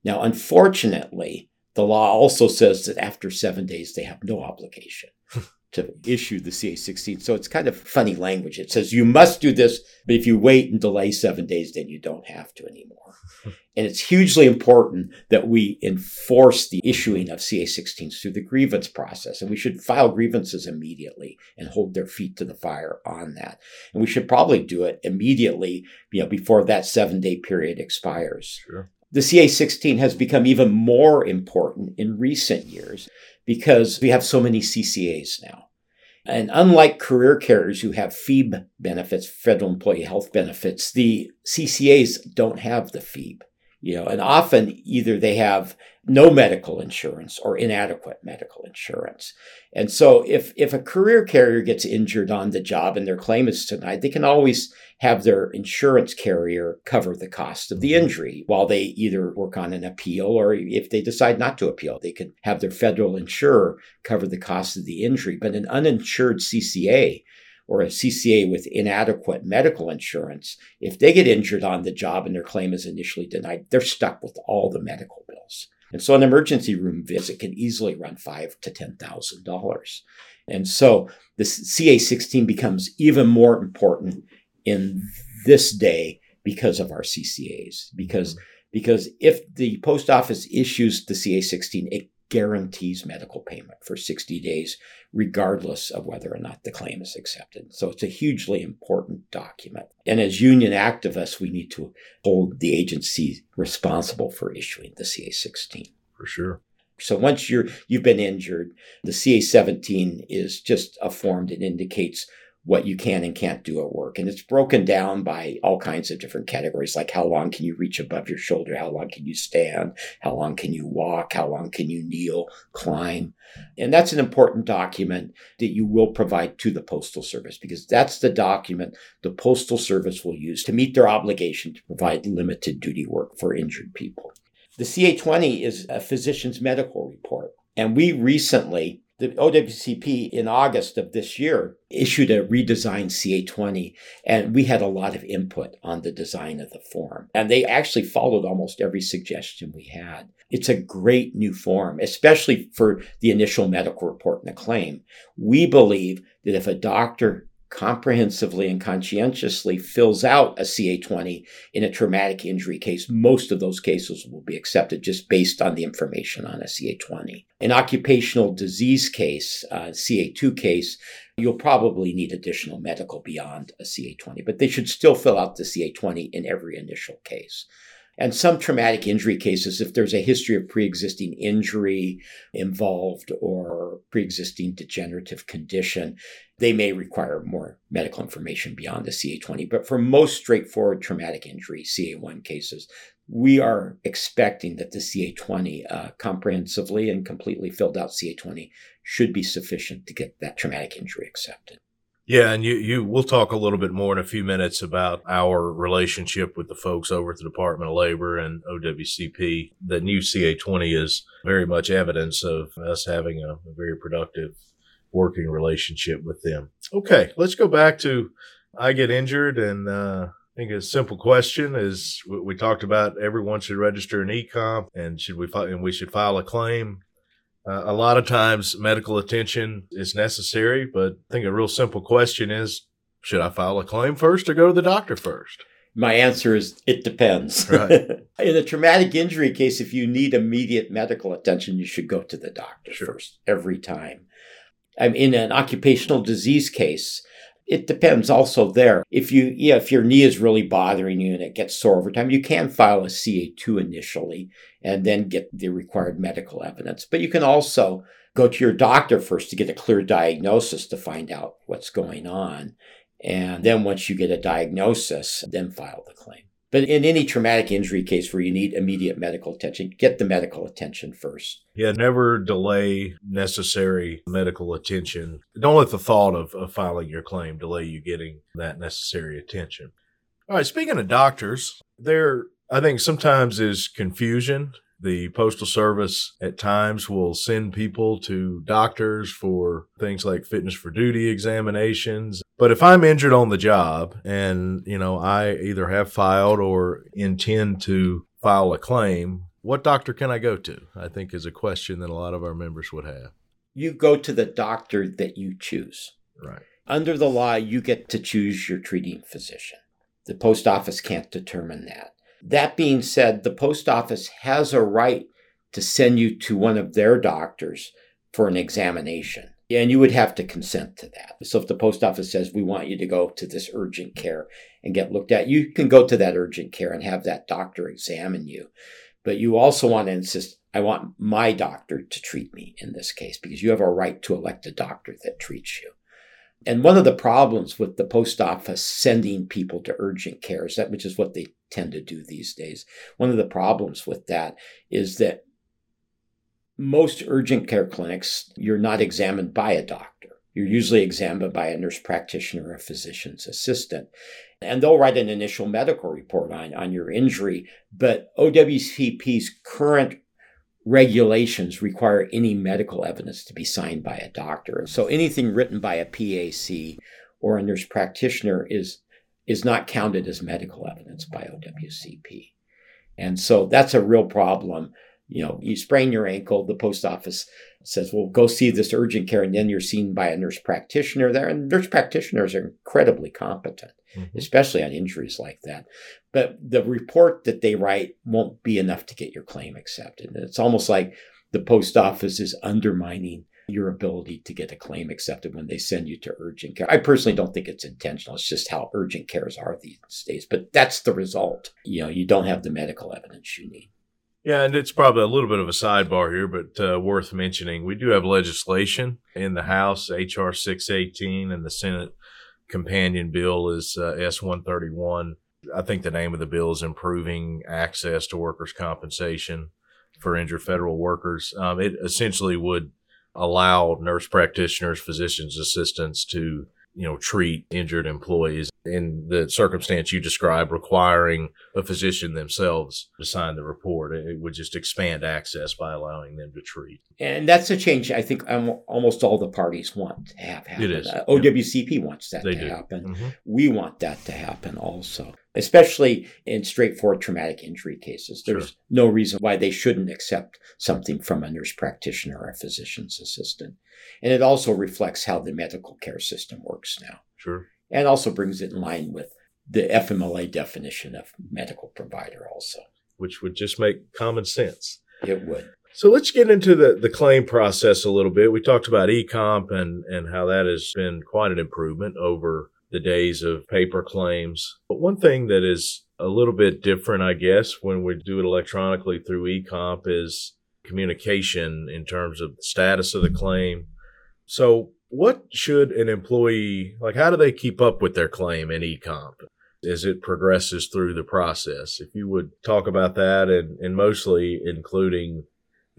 Now, unfortunately, the law also says that after seven days, they have no obligation to issue the CA16. So it's kind of funny language. It says you must do this, but if you wait and delay seven days, then you don't have to anymore. and it's hugely important that we enforce the issuing of CA16s through the grievance process. And we should file grievances immediately and hold their feet to the fire on that. And we should probably do it immediately, you know, before that seven day period expires. Sure. The CA16 has become even more important in recent years because we have so many CCAs now. And unlike career carriers who have FEHB benefits, federal employee health benefits, the CCAs don't have the FEHB. You know, and often either they have no medical insurance or inadequate medical insurance. And so if if a career carrier gets injured on the job and their claim is denied, they can always have their insurance carrier cover the cost of the mm-hmm. injury while they either work on an appeal or if they decide not to appeal, they can have their federal insurer cover the cost of the injury. But an uninsured CCA or a CCA with inadequate medical insurance, if they get injured on the job and their claim is initially denied, they're stuck with all the medical bills. And so an emergency room visit can easily run five to ten thousand dollars. And so the CA16 becomes even more important in this day because of our CCAs. Because because if the post office issues the CA16, it guarantees medical payment for 60 days, regardless of whether or not the claim is accepted. So it's a hugely important document. And as union activists, we need to hold the agency responsible for issuing the CA16. For sure. So once you're you've been injured, the CA17 is just a form that indicates what you can and can't do at work. And it's broken down by all kinds of different categories, like how long can you reach above your shoulder? How long can you stand? How long can you walk? How long can you kneel, climb? And that's an important document that you will provide to the Postal Service because that's the document the Postal Service will use to meet their obligation to provide limited duty work for injured people. The CA20 is a physician's medical report. And we recently the OWCP in August of this year issued a redesigned CA20, and we had a lot of input on the design of the form. And they actually followed almost every suggestion we had. It's a great new form, especially for the initial medical report and the claim. We believe that if a doctor comprehensively and conscientiously fills out a CA20 in a traumatic injury case, most of those cases will be accepted just based on the information on a CA20. An occupational disease case, uh, CA2 case, you'll probably need additional medical beyond a CA20, but they should still fill out the CA20 in every initial case. And some traumatic injury cases, if there's a history of pre existing injury involved or pre existing degenerative condition, they may require more medical information beyond the CA20. But for most straightforward traumatic injury, CA1 cases, we are expecting that the CA20, uh, comprehensively and completely filled out CA20, should be sufficient to get that traumatic injury accepted. Yeah, and you you we'll talk a little bit more in a few minutes about our relationship with the folks over at the Department of Labor and OWCP. The new CA20 is very much evidence of us having a, a very productive working relationship with them. Okay, let's go back to I get injured and uh, I think a simple question is we talked about everyone should register an e-comp and should we fi- and we should file a claim. Uh, a lot of times medical attention is necessary, but I think a real simple question is should I file a claim first or go to the doctor first? My answer is it depends. Right. in a traumatic injury case, if you need immediate medical attention, you should go to the doctor sure. first every time. I'm in an occupational disease case. It depends also there. If you, yeah, if your knee is really bothering you and it gets sore over time, you can file a CA2 initially and then get the required medical evidence. But you can also go to your doctor first to get a clear diagnosis to find out what's going on. And then once you get a diagnosis, then file the claim. But in any traumatic injury case where you need immediate medical attention, get the medical attention first. Yeah, never delay necessary medical attention. Don't let the thought of, of filing your claim delay you getting that necessary attention. All right, speaking of doctors, there I think sometimes is confusion the Postal Service at times will send people to doctors for things like fitness for duty examinations. But if I'm injured on the job and, you know, I either have filed or intend to file a claim, what doctor can I go to? I think is a question that a lot of our members would have. You go to the doctor that you choose. Right. Under the law, you get to choose your treating physician. The post office can't determine that. That being said, the post office has a right to send you to one of their doctors for an examination. And you would have to consent to that. So if the post office says, we want you to go to this urgent care and get looked at, you can go to that urgent care and have that doctor examine you. But you also want to insist, I want my doctor to treat me in this case because you have a right to elect a doctor that treats you. And one of the problems with the post office sending people to urgent care is that, which is what they tend to do these days. One of the problems with that is that most urgent care clinics, you're not examined by a doctor. You're usually examined by a nurse practitioner or a physician's assistant. And they'll write an initial medical report on, on your injury. But OWCP's current regulations require any medical evidence to be signed by a doctor. So anything written by a PAC or a nurse practitioner is is not counted as medical evidence by OWCP. And so that's a real problem. You know, you sprain your ankle, the post office says, well, go see this urgent care, and then you're seen by a nurse practitioner there. And nurse practitioners are incredibly competent, mm-hmm. especially on injuries like that. But the report that they write won't be enough to get your claim accepted. And it's almost like the post office is undermining your ability to get a claim accepted when they send you to urgent care. I personally don't think it's intentional. It's just how urgent cares are these days. But that's the result. You know, you don't have the medical evidence you need. Yeah, and it's probably a little bit of a sidebar here, but uh, worth mentioning. We do have legislation in the House, H.R. 618, and the Senate companion bill is uh, S 131. I think the name of the bill is Improving Access to Workers' Compensation for Injured Federal Workers. Um, it essentially would allow nurse practitioners, physicians assistants to you know, treat injured employees in the circumstance you described, requiring a physician themselves to sign the report. It would just expand access by allowing them to treat. And that's a change I think almost all the parties want to have happen. It is. Uh, OWCP wants that they to do. happen. Mm-hmm. We want that to happen also especially in straightforward traumatic injury cases. There's sure. no reason why they shouldn't accept something from a nurse practitioner or a physician's assistant. And it also reflects how the medical care system works now. Sure. And also brings it in line with the FMLA definition of medical provider also. Which would just make common sense. It would. So let's get into the, the claim process a little bit. We talked about eComp and, and how that has been quite an improvement over the days of paper claims. But one thing that is a little bit different, I guess, when we do it electronically through eComp is communication in terms of the status of the claim. So, what should an employee like? How do they keep up with their claim in eComp as it progresses through the process? If you would talk about that, and, and mostly including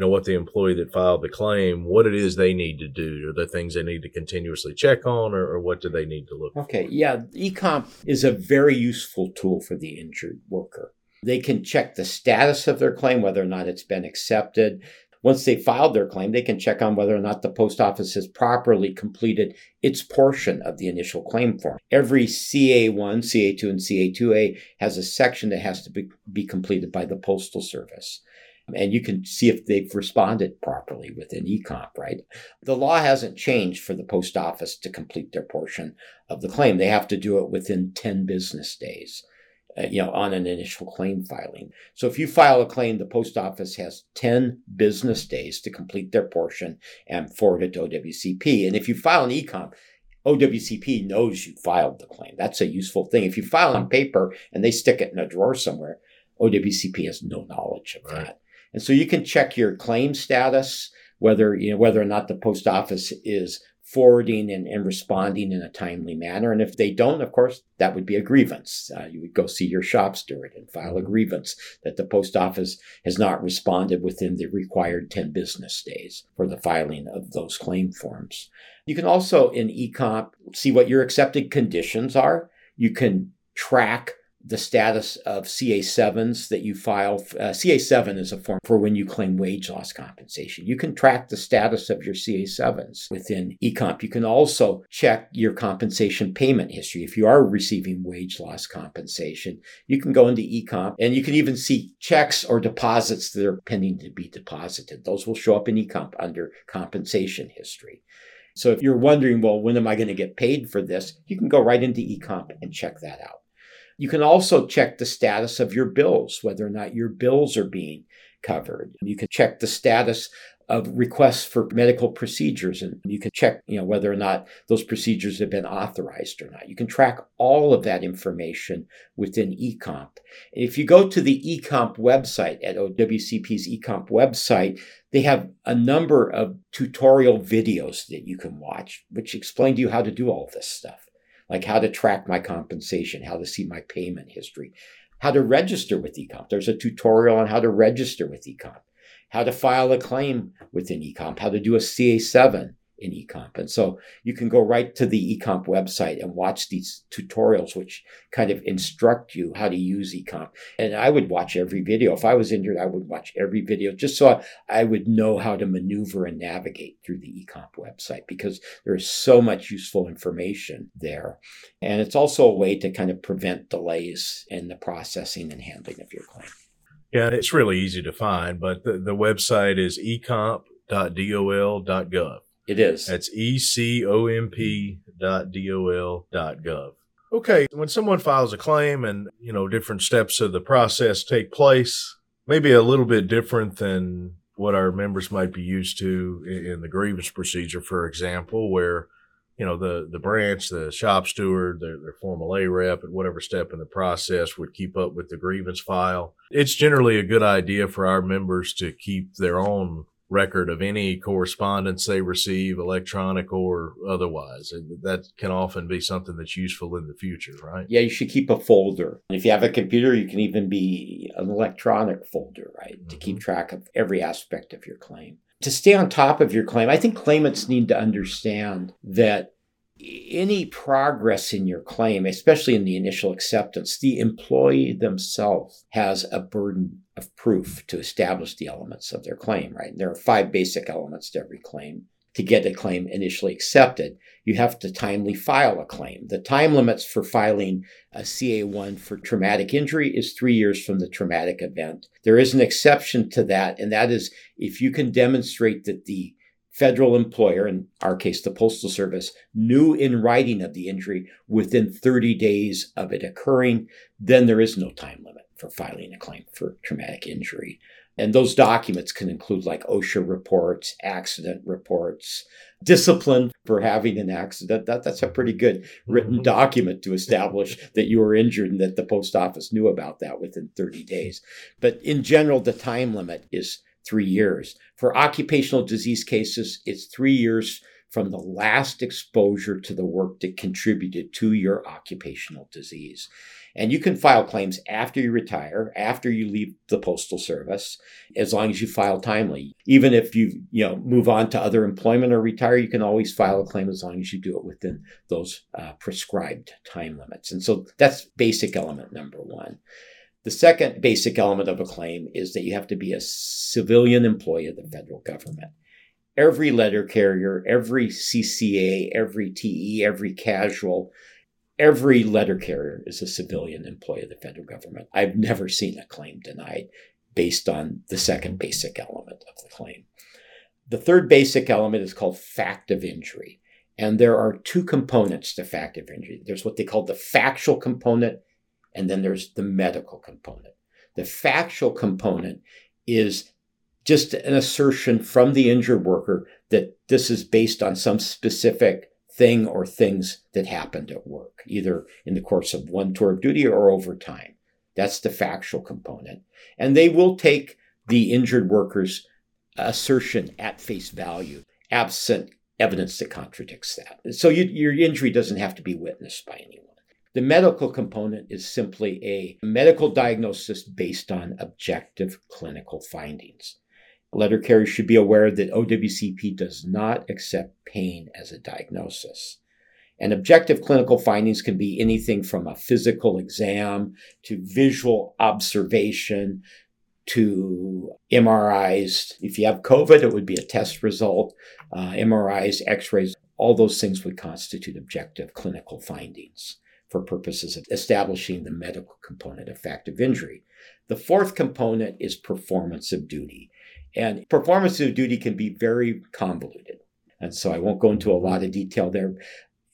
know what the employee that filed the claim, what it is they need to do, or the things they need to continuously check on, or, or what do they need to look Okay, for? yeah, eComp is a very useful tool for the injured worker. They can check the status of their claim, whether or not it's been accepted. Once they filed their claim, they can check on whether or not the post office has properly completed its portion of the initial claim form. Every CA1, CA2, and CA2A has a section that has to be, be completed by the Postal Service and you can see if they've responded properly within ecomp right the law hasn't changed for the post office to complete their portion of the claim they have to do it within 10 business days uh, you know on an initial claim filing so if you file a claim the post office has 10 business days to complete their portion and forward it to owcp and if you file an ecomp OWCP knows you filed the claim. That's a useful thing. If you file on paper and they stick it in a drawer somewhere, OWCP has no knowledge of right. that. And so you can check your claim status, whether, you know, whether or not the post office is forwarding and, and, responding in a timely manner. And if they don't, of course, that would be a grievance. Uh, you would go see your shop steward and file a grievance that the post office has not responded within the required 10 business days for the filing of those claim forms. You can also in eComp see what your accepted conditions are. You can track the status of CA7s that you file. Uh, CA7 is a form for when you claim wage loss compensation. You can track the status of your CA7s within eComp. You can also check your compensation payment history. If you are receiving wage loss compensation, you can go into eComp and you can even see checks or deposits that are pending to be deposited. Those will show up in eComp under compensation history. So if you're wondering, well, when am I going to get paid for this? You can go right into eComp and check that out. You can also check the status of your bills, whether or not your bills are being covered. You can check the status of requests for medical procedures and you can check you know whether or not those procedures have been authorized or not. You can track all of that information within ecomp. If you go to the ecomp website at owcp's ecomp website they have a number of tutorial videos that you can watch which explain to you how to do all this stuff like how to track my compensation, how to see my payment history, how to register with eComp. There's a tutorial on how to register with eComp, how to file a claim within eComp, how to do a CA7, in eComp. And so you can go right to the eComp website and watch these tutorials, which kind of instruct you how to use eComp. And I would watch every video. If I was injured, I would watch every video just so I would know how to maneuver and navigate through the eComp website because there is so much useful information there. And it's also a way to kind of prevent delays in the processing and handling of your claim. Yeah, it's really easy to find, but the, the website is ecomp.dol.gov. It is. That's ecomp dot dol dot gov. Okay, when someone files a claim and, you know, different steps of the process take place, maybe a little bit different than what our members might be used to in the grievance procedure, for example, where, you know, the, the branch, the shop steward, their, their formal A rep at whatever step in the process would keep up with the grievance file. It's generally a good idea for our members to keep their own record of any correspondence they receive, electronic or otherwise. That can often be something that's useful in the future, right? Yeah, you should keep a folder. If you have a computer, you can even be an electronic folder, right, mm-hmm. to keep mm-hmm. track of every aspect of your claim. To stay on top of your claim, I think claimants need to understand that any progress in your claim, especially in the initial acceptance, the employee themselves has a burden of proof to establish the elements of their claim, right? And there are five basic elements to every claim. To get a claim initially accepted, you have to timely file a claim. The time limits for filing a CA1 for traumatic injury is three years from the traumatic event. There is an exception to that, and that is if you can demonstrate that the federal employer, in our case, the Postal Service, knew in writing of the injury within 30 days of it occurring, then there is no time limit for filing a claim for traumatic injury. And those documents can include like OSHA reports, accident reports, discipline for having an accident. That, that's a pretty good written mm-hmm. document to establish that you were injured and that the post office knew about that within 30 days. But in general, the time limit is three years. For occupational disease cases, it's three years from the last exposure to the work that contributed to your occupational disease. And you can file claims after you retire, after you leave the postal service, as long as you file timely. Even if you, you know, move on to other employment or retire, you can always file a claim as long as you do it within those uh, prescribed time limits. And so that's basic element number one. The second basic element of a claim is that you have to be a civilian employee of the federal government. Every letter carrier, every CCA, every TE, every casual, every letter carrier is a civilian employee of the federal government. I've never seen a claim denied based on the second basic element of the claim. The third basic element is called fact of injury. And there are two components to fact of injury. There's what they call the factual component and then there's the medical component. The factual component is just an assertion from the injured worker that this is based on some specific thing or things that happened at work, either in the course of one tour of duty or over time. That's the factual component. And they will take the injured worker's assertion at face value, absent evidence that contradicts that. So you, your injury doesn't have to be witnessed by anyone. The medical component is simply a medical diagnosis based on objective clinical findings. Letter carriers should be aware that OWCP does not accept pain as a diagnosis. And objective clinical findings can be anything from a physical exam to visual observation to MRIs. If you have COVID, it would be a test result. Uh, MRIs, x rays, all those things would constitute objective clinical findings for purposes of establishing the medical component of fact of injury. The fourth component is performance of duty. And performance of duty can be very convoluted. And so I won't go into a lot of detail there.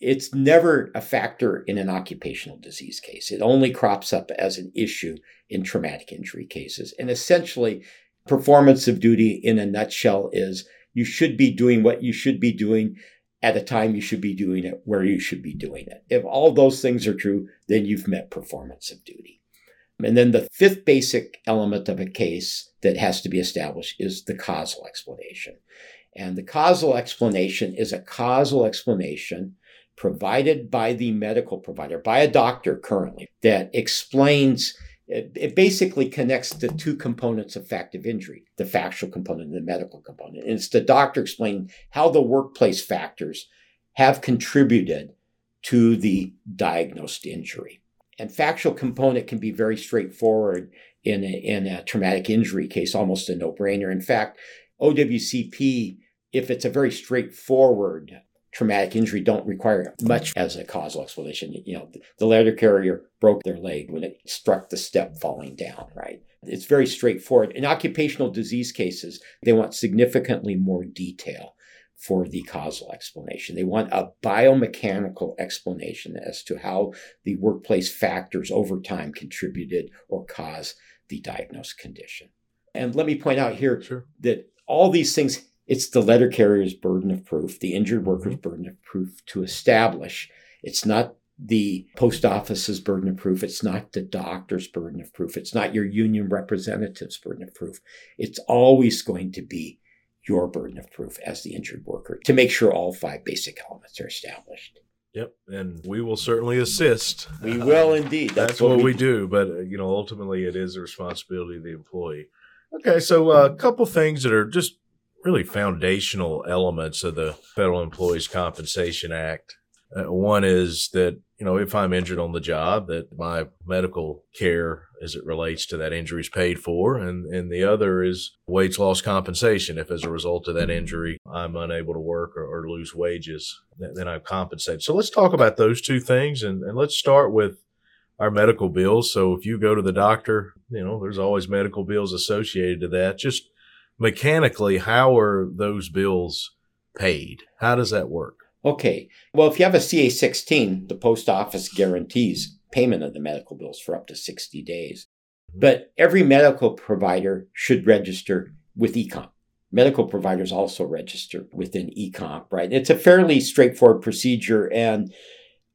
It's never a factor in an occupational disease case. It only crops up as an issue in traumatic injury cases. And essentially, performance of duty in a nutshell is you should be doing what you should be doing at the time you should be doing it, where you should be doing it. If all those things are true, then you've met performance of duty. And then the fifth basic element of a case that has to be established is the causal explanation. And the causal explanation is a causal explanation provided by the medical provider, by a doctor currently, that explains it, basically connects the two components of fact of injury the factual component and the medical component. And it's the doctor explaining how the workplace factors have contributed to the diagnosed injury. And factual component can be very straightforward in a, in a traumatic injury case, almost a no brainer. In fact, OWCP, if it's a very straightforward traumatic injury don't require much as a causal explanation. You know, the letter carrier broke their leg when it struck the step falling down, right? It's very straightforward. In occupational disease cases, they want significantly more detail for the causal explanation. They want a biomechanical explanation as to how the workplace factors over time contributed or caused the diagnosed condition. And let me point out here sure. that all these things it's the letter carrier's burden of proof, the injured mm-hmm. worker's burden of proof to establish. It's not the post office's burden of proof. It's not the doctor's burden of proof. It's not your union representative's burden of proof. It's always going to be your burden of proof as the injured worker to make sure all five basic elements are established. Yep, and we will certainly assist. We will indeed. That's, That's what, what, we do. do. But uh, you know, ultimately, it is the responsibility of the employee. Okay, so uh, a couple things that are just really foundational elements of the Federal Employees Compensation Act. Uh, one is that, you know, if I'm injured on the job, that my medical care as it relates to that injury is paid for. And, and the other is wage loss compensation. If as a result of that injury, I'm unable to work or, or lose wages, then I'm compensated. So let's talk about those two things. And, and let's start with our medical bills. So if you go to the doctor, you know, there's always medical bills associated to that. Just mechanically, how are those bills paid? How does that work? Okay. Well, if you have a CA 16, the post office guarantees payment of the medical bills for up to 60 days. But every medical provider should register with ECOMP. Medical providers also register within ECOMP, right? It's a fairly straightforward procedure. And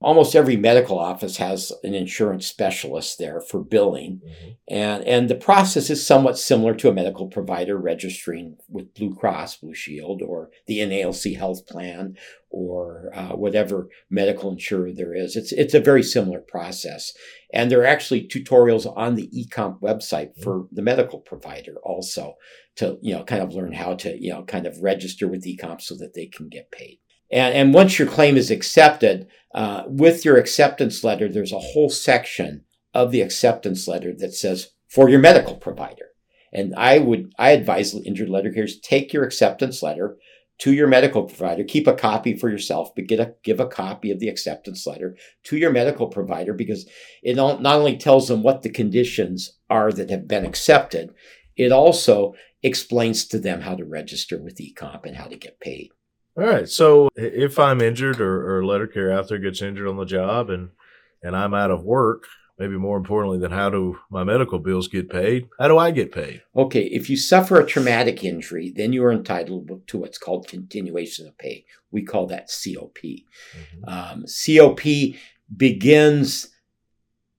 almost every medical office has an insurance specialist there for billing mm-hmm. and and the process is somewhat similar to a medical provider registering with blue cross blue shield or the nalc health plan or uh, whatever medical insurer there is it's it's a very similar process and there are actually tutorials on the ecomp website mm-hmm. for the medical provider also to you know kind of learn how to you know kind of register with ecomp so that they can get paid and, and once your claim is accepted, uh, with your acceptance letter, there's a whole section of the acceptance letter that says for your medical provider. And I would, I advise injured letter carriers, take your acceptance letter to your medical provider, keep a copy for yourself, but get a, give a copy of the acceptance letter to your medical provider because it not only tells them what the conditions are that have been accepted, it also explains to them how to register with eComp and how to get paid. All right. So if I'm injured or, or letter carrier out there gets injured on the job and and I'm out of work, maybe more importantly than how do my medical bills get paid? How do I get paid? Okay, if you suffer a traumatic injury, then you are entitled to what's called continuation of pay. We call that COP. Mm-hmm. Um, COP begins,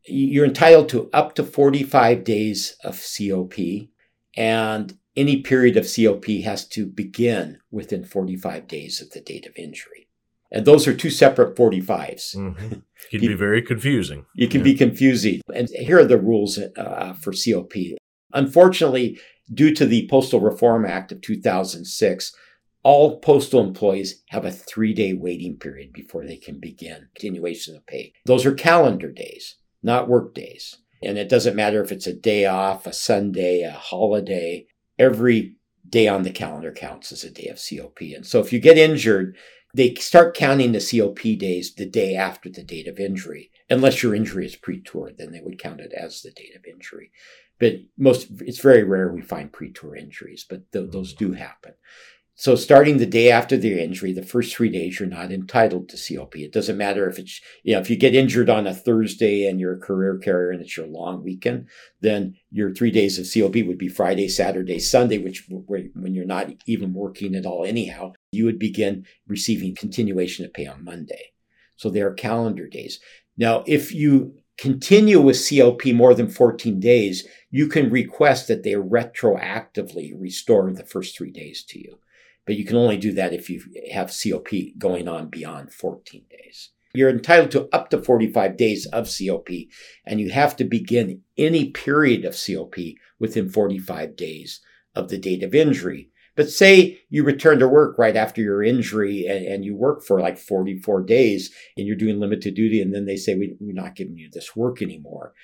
you're entitled to up to 45 days of COP. And any period of COP has to begin within 45 days of the date of injury. And those are two separate 45s. Mm-hmm. Can be very confusing. You can yeah. be confusing. And here are the rules uh, for COP. Unfortunately, due to the Postal Reform Act of 2006, all postal employees have a three day waiting period before they can begin continuation of pay. Those are calendar days, not work days. And it doesn't matter if it's a day off, a Sunday, a holiday, every day on the calendar counts as a day of COP. And so if you get injured, they start counting the COP days the day after the date of injury. Unless your injury is pre-tour, then they would count it as the date of injury. But most, it's very rare we find pre-tour injuries, but th- those do happen. So starting the day after the injury, the first three days, you're not entitled to COP. It doesn't matter if it's, you know, if you get injured on a Thursday and you're a career carrier and it's your long weekend, then your three days of COP would be Friday, Saturday, Sunday, which when you're not even working at all anyhow, you would begin receiving continuation of pay on Monday. So they are calendar days. Now, if you continue with COP more than 14 days, you can request that they retroactively restore the first three days to you but you can only do that if you have COP going on beyond 14 days. You're entitled to up to 45 days of COP, and you have to begin any period of COP within 45 days of the date of injury. But say you return to work right after your injury and, and, you work for like 44 days and you're doing limited duty, and then they say, we, We're not giving you this work anymore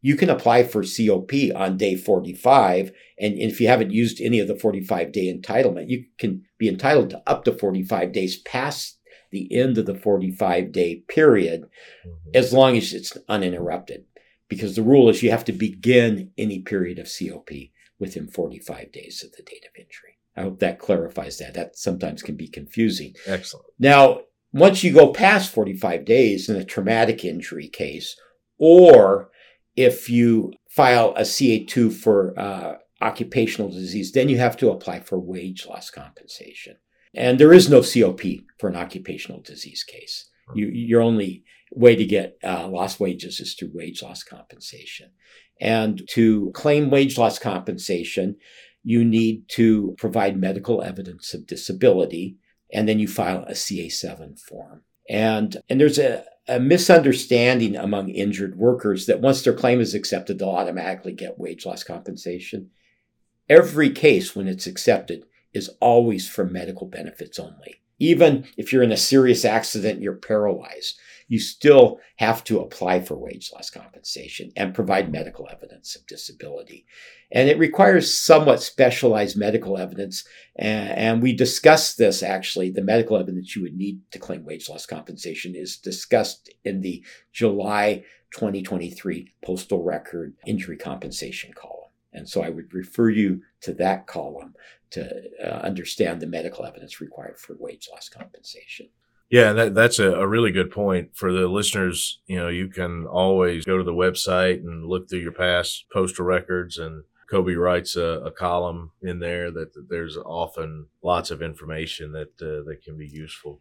you can apply for COP on day 45. And if you haven't used any of the 45 day entitlement, you can be entitled to up to 45 days past the end of the 45 day period, mm-hmm. as long as it's uninterrupted. Because the rule is you have to begin any period of COP within 45 days of the date of injury. I hope that clarifies that. That sometimes can be confusing. Excellent. Now, once you go past 45 days in a traumatic injury case, or if you file a CA2 for uh, occupational disease, then you have to apply for wage loss compensation. And there is no COP for an occupational disease case. You, your only way to get uh, lost wages is through wage loss compensation. And to claim wage loss compensation, you need to provide medical evidence of disability, and then you file a CA7 form. And, and there's a, a misunderstanding among injured workers that once their claim is accepted, they'll automatically get wage loss compensation. Every case, when it's accepted, is always for medical benefits only. Even if you're in a serious accident, you're paralyzed, you still have to apply for wage loss compensation and provide medical evidence of disability. And it requires somewhat specialized medical evidence. And, we discussed this actually. The medical evidence you would need to claim wage loss compensation is discussed in the July 2023 postal record injury compensation column. And so I would refer you to that column to uh, understand the medical evidence required for wage loss compensation. Yeah, that, that's a, a, really good point for the listeners. You know, you can always go to the website and look through your past postal records and Coby writes a, a column in there that, that, there's often lots of information that uh, that can be useful.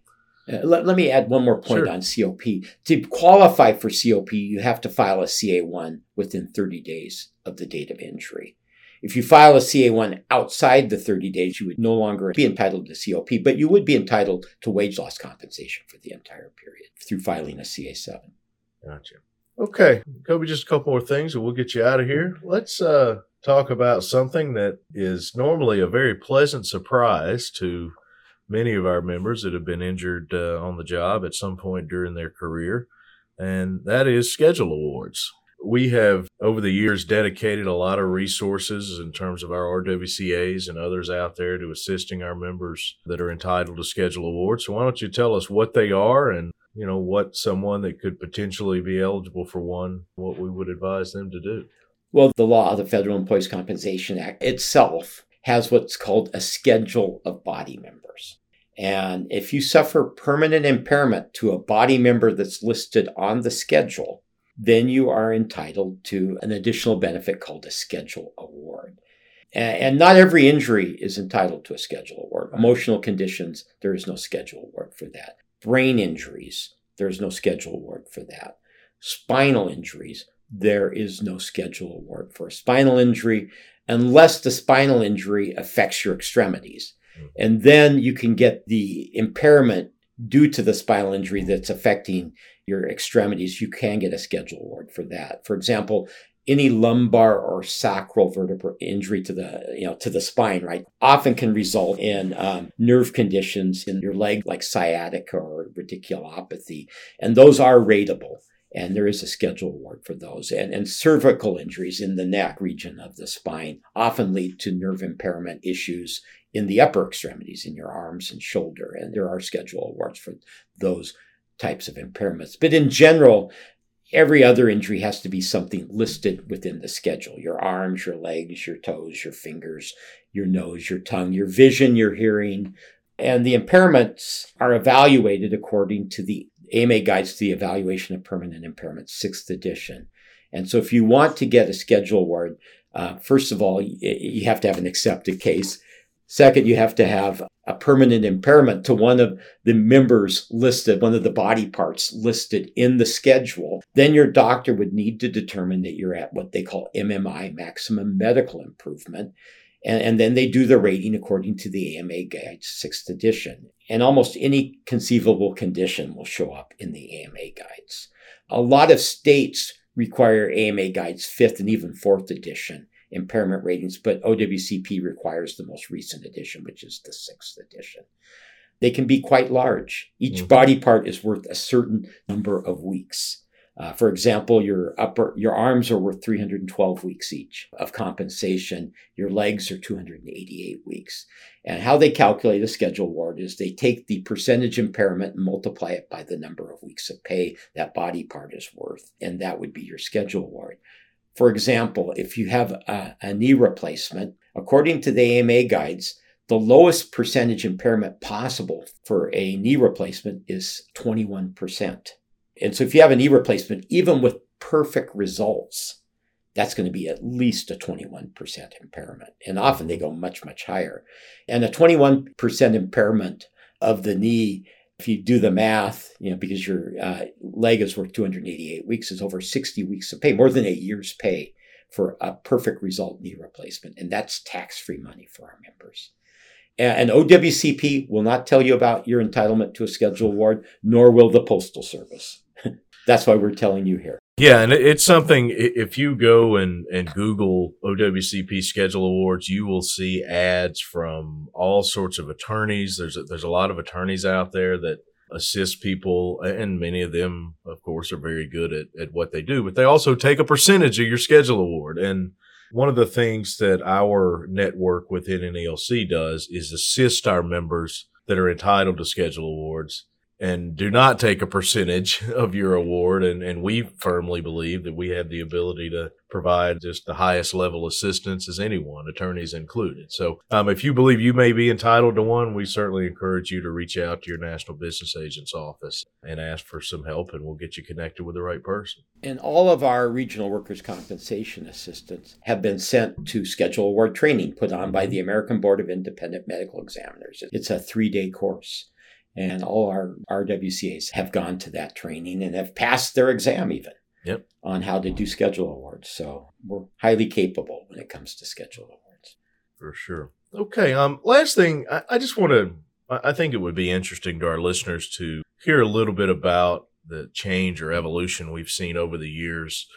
Uh, let, let, me add one more point sure. on COP. To qualify for COP, you have to file a CA1 within 30 days of the date of injury. If you file a CA1 outside the 30 days, you would no longer be entitled to COP, but you would be entitled to wage loss compensation for the entire period through filing a CA7. Gotcha. Okay, Coby, just a couple more things and we'll get you out of here. Let's uh, talk about something that is normally a very pleasant surprise to many of our members that have been injured uh, on the job at some point during their career, and that is schedule awards. We have over the years dedicated a lot of resources in terms of our RWCAs and others out there to assisting our members that are entitled to schedule awards. So why don't you tell us what they are and you know what someone that could potentially be eligible for one, what we would advise them to do. Well, the law, the Federal Employees Compensation Act itself has what's called a schedule of body members. And if you suffer permanent impairment to a body member that's listed on the schedule, then you are entitled to an additional benefit called a schedule award. And not every injury is entitled to a schedule award. Emotional conditions, there is no schedule award for that. Brain injuries, there is no schedule award for that. Spinal injuries, there is no schedule award for a spinal injury. unless the spinal injury affects your extremities. Mm-hmm. And then you can get the impairment due to the spinal injury that's affecting your extremities. You can get a schedule award for that. For example, any lumbar or sacral vertebra injury to the you know to the spine right often can result in um, nerve conditions in your leg like sciatica or radiculopathy and those are rateable and there is a schedule award for those and, and cervical injuries in the neck region of the spine often lead to nerve impairment issues in the upper extremities in your arms and shoulder and there are schedule awards for those types of impairments but in general Every other injury has to be something listed within the schedule your arms, your legs, your toes, your fingers, your nose, your tongue, your vision, your hearing. And the impairments are evaluated according to the AMA Guides to the Evaluation of Permanent Impairment, sixth edition. And so if you want to get a schedule award, uh, first of all, you have to have an accepted case. Second, you have to have a permanent impairment to one of the members listed, one of the body parts listed in the schedule. Then your doctor would need to determine that you're at what they call MMI, maximum medical improvement. And, and then they do the rating according to the AMA Guides, sixth edition. And almost any conceivable condition will show up in the AMA Guides. A lot of states require AMA Guides fifth and even fourth edition impairment ratings, but OWCP requires the most recent edition, which is the sixth edition. They can be quite large. Each mm-hmm. body part is worth a certain number of weeks. Uh, for example, your upper, your arms are worth 312 weeks each of compensation. Your legs are 288 weeks. And how they calculate a schedule award is they take the percentage impairment and multiply it by the number of weeks of pay that body part is worth. And that would be your schedule award. For example, if you have a, a knee replacement, according to the AMA guides, the lowest percentage impairment possible for a knee replacement is 21%. And so if you have a knee replacement, even with perfect results, that's going to be at least a 21% impairment. And often they go much, much higher. And a 21% impairment of the knee if you do the math, you know, because your uh, leg is worth 288 weeks, is over 60 weeks of pay, more than a year's pay for a perfect result knee replacement. And that's tax free money for our members. And OWCP will not tell you about your entitlement to a schedule award, nor will the Postal Service. that's why we're telling you here. Yeah, and it's something. If you go and and Google OWCP schedule awards, you will see ads from all sorts of attorneys. There's a, there's a lot of attorneys out there that assist people, and many of them, of course, are very good at at what they do. But they also take a percentage of your schedule award. And one of the things that our network within NALC does is assist our members that are entitled to schedule awards and do not take a percentage of your award. And, and we firmly believe that we have the ability to provide just the highest level assistance as anyone, attorneys included. So um, if you believe you may be entitled to one, we certainly encourage you to reach out to your National Business Agent's office and ask for some help, and we'll get you connected with the right person. And all of our regional workers' compensation assistants have been sent to schedule award training put on by the American Board of Independent Medical Examiners. It's a three day course. And all our RWCAs have gone to that training and have passed their exam even yep. on how to do schedule awards. So we're highly capable when it comes to schedule awards. For sure. Okay. Um, last thing, I, I just want to, I think it would be interesting to our listeners to hear a little bit about the change or evolution we've seen over the years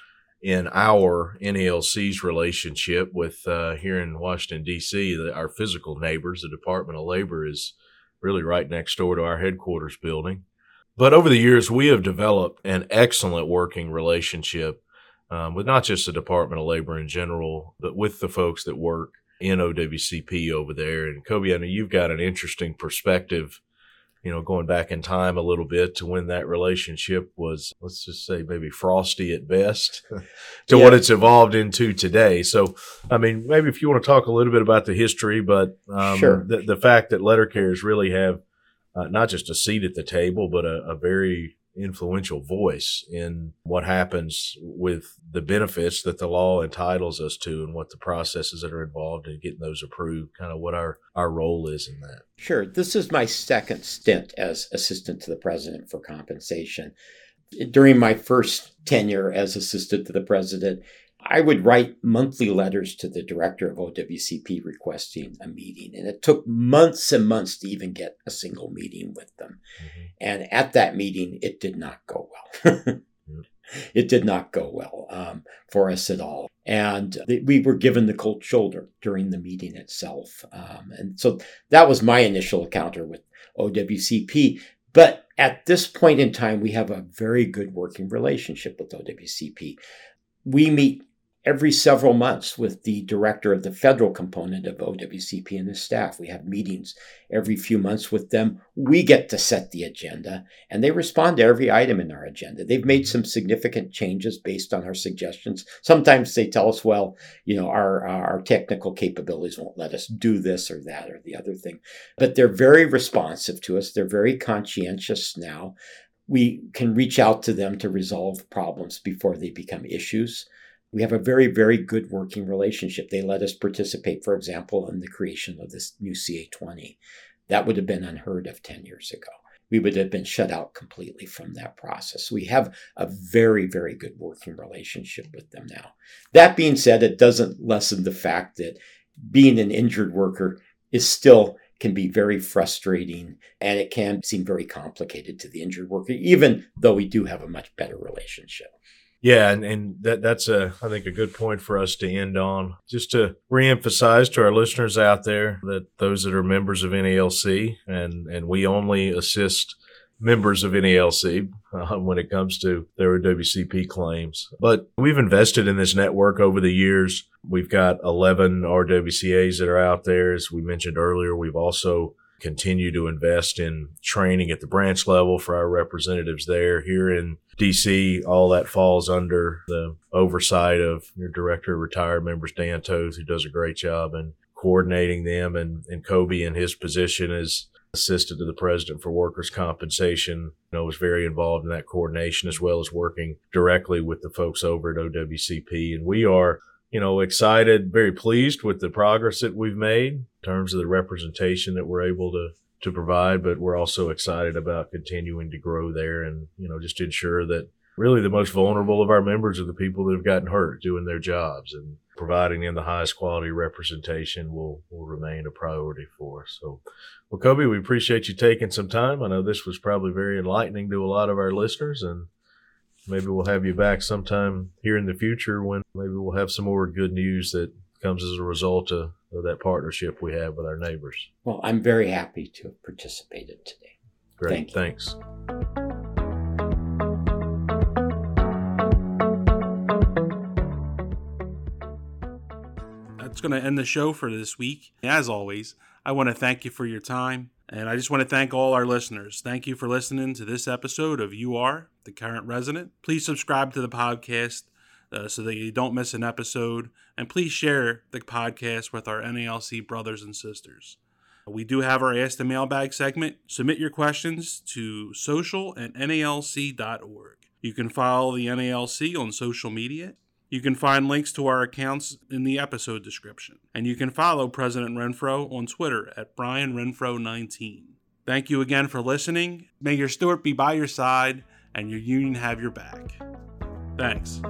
in our NALC's relationship with uh, here in Washington D.C. The, our physical neighbors, the Department of Labor, is really right next door to our headquarters building. But over the years, we have developed an excellent working relationship um, with not just the Department of Labor in general, but with the folks that work in OWCP over there. And Coby, I know you've got an interesting perspective you know, going back in time a little bit to when that relationship was, let's just say maybe frosty at best to yeah. what it's evolved into today. So, I mean, maybe if you want to talk a little bit about the history, but um, sure. the, the fact that letter carriers really have uh, not just a seat at the table, but a, a very influential voice in what happens with the benefits that the law entitles us to and what the processes that are involved in getting those approved, kind of what our, our role is in that. Sure. This is my second stint as assistant to the president for compensation. During my first tenure as assistant to the president, I would write monthly letters to the director of OWCP requesting a meeting. And it took months and months to even get a single meeting with them. Mm-hmm. And at that meeting, it did not go well. it did not go well um, for us at all. And we were given the cold shoulder during the meeting itself. Um, and so that was my initial encounter with OWCP. But at this point in time, we have a very good working relationship with OWCP. We meet every several months with the director of the federal component of OWCP and his staff. We have meetings every few months with them. We get to set the agenda and they respond to every item in our agenda. They've made some significant changes based on our suggestions. Sometimes they tell us, well, you know, our, uh, our technical capabilities won't let us do this or that or the other thing, but they're very responsive to us. They're very conscientious now. We can reach out to them to resolve problems before they become issues we have a very, very good working relationship. They let us participate, for example, in the creation of this new CA20. That would have been unheard of 10 years ago. We would have been shut out completely from that process. We have a very, very good working relationship with them now. That being said, it doesn't lessen the fact that being an injured worker is still can be very frustrating and it can seem very complicated to the injured worker, even though we do have a much better relationship. Yeah, and, and that that's a I think a good point for us to end on. Just to reemphasize to our listeners out there that those that are members of NALC and and we only assist members of NALC uh, when it comes to their WCP claims. But we've invested in this network over the years. We've got 11 RWCAs that are out there. As we mentioned earlier, we've also continue to invest in training at the branch level for our representatives there. Here in DC, all that falls under the oversight of your director of retired members, Dan Toth, who does a great job in coordinating them. And, and Coby in his position as assistant to the president for workers' compensation, you know, was very involved in that coordination as well as working directly with the folks over at OWCP. And we are you know, excited, very pleased with the progress that we've made in terms of the representation that we're able to to provide, but we're also excited about continuing to grow there and, you know, just ensure that really the most vulnerable of our members are the people that have gotten hurt doing their jobs and providing them the highest quality representation will, will remain a priority for us. So, well, Coby, we appreciate you taking some time. I know this was probably very enlightening to a lot of our listeners and maybe we'll have you back sometime here in the future when maybe we'll have some more good news that comes as a result of, of that partnership we have with our neighbors. Well, I'm very happy to have participated today. Great. Thank Thanks. That's going to end the show for this week. As always, I want to thank you for your time. And I just want to thank all our listeners. Thank you for listening to this episode of You Are the Current Resident. Please subscribe to the podcast uh, so that you don't miss an episode. And please share the podcast with our NALC brothers and sisters. We do have our Ask the Mailbag segment. Submit your questions to social at nalc.org. You can follow the NALC on social media you can find links to our accounts in the episode description. And you can follow President Renfroe on Twitter at Brian Renfroe19. Thank you again for listening. May your be by your side and your union have your back. Thanks.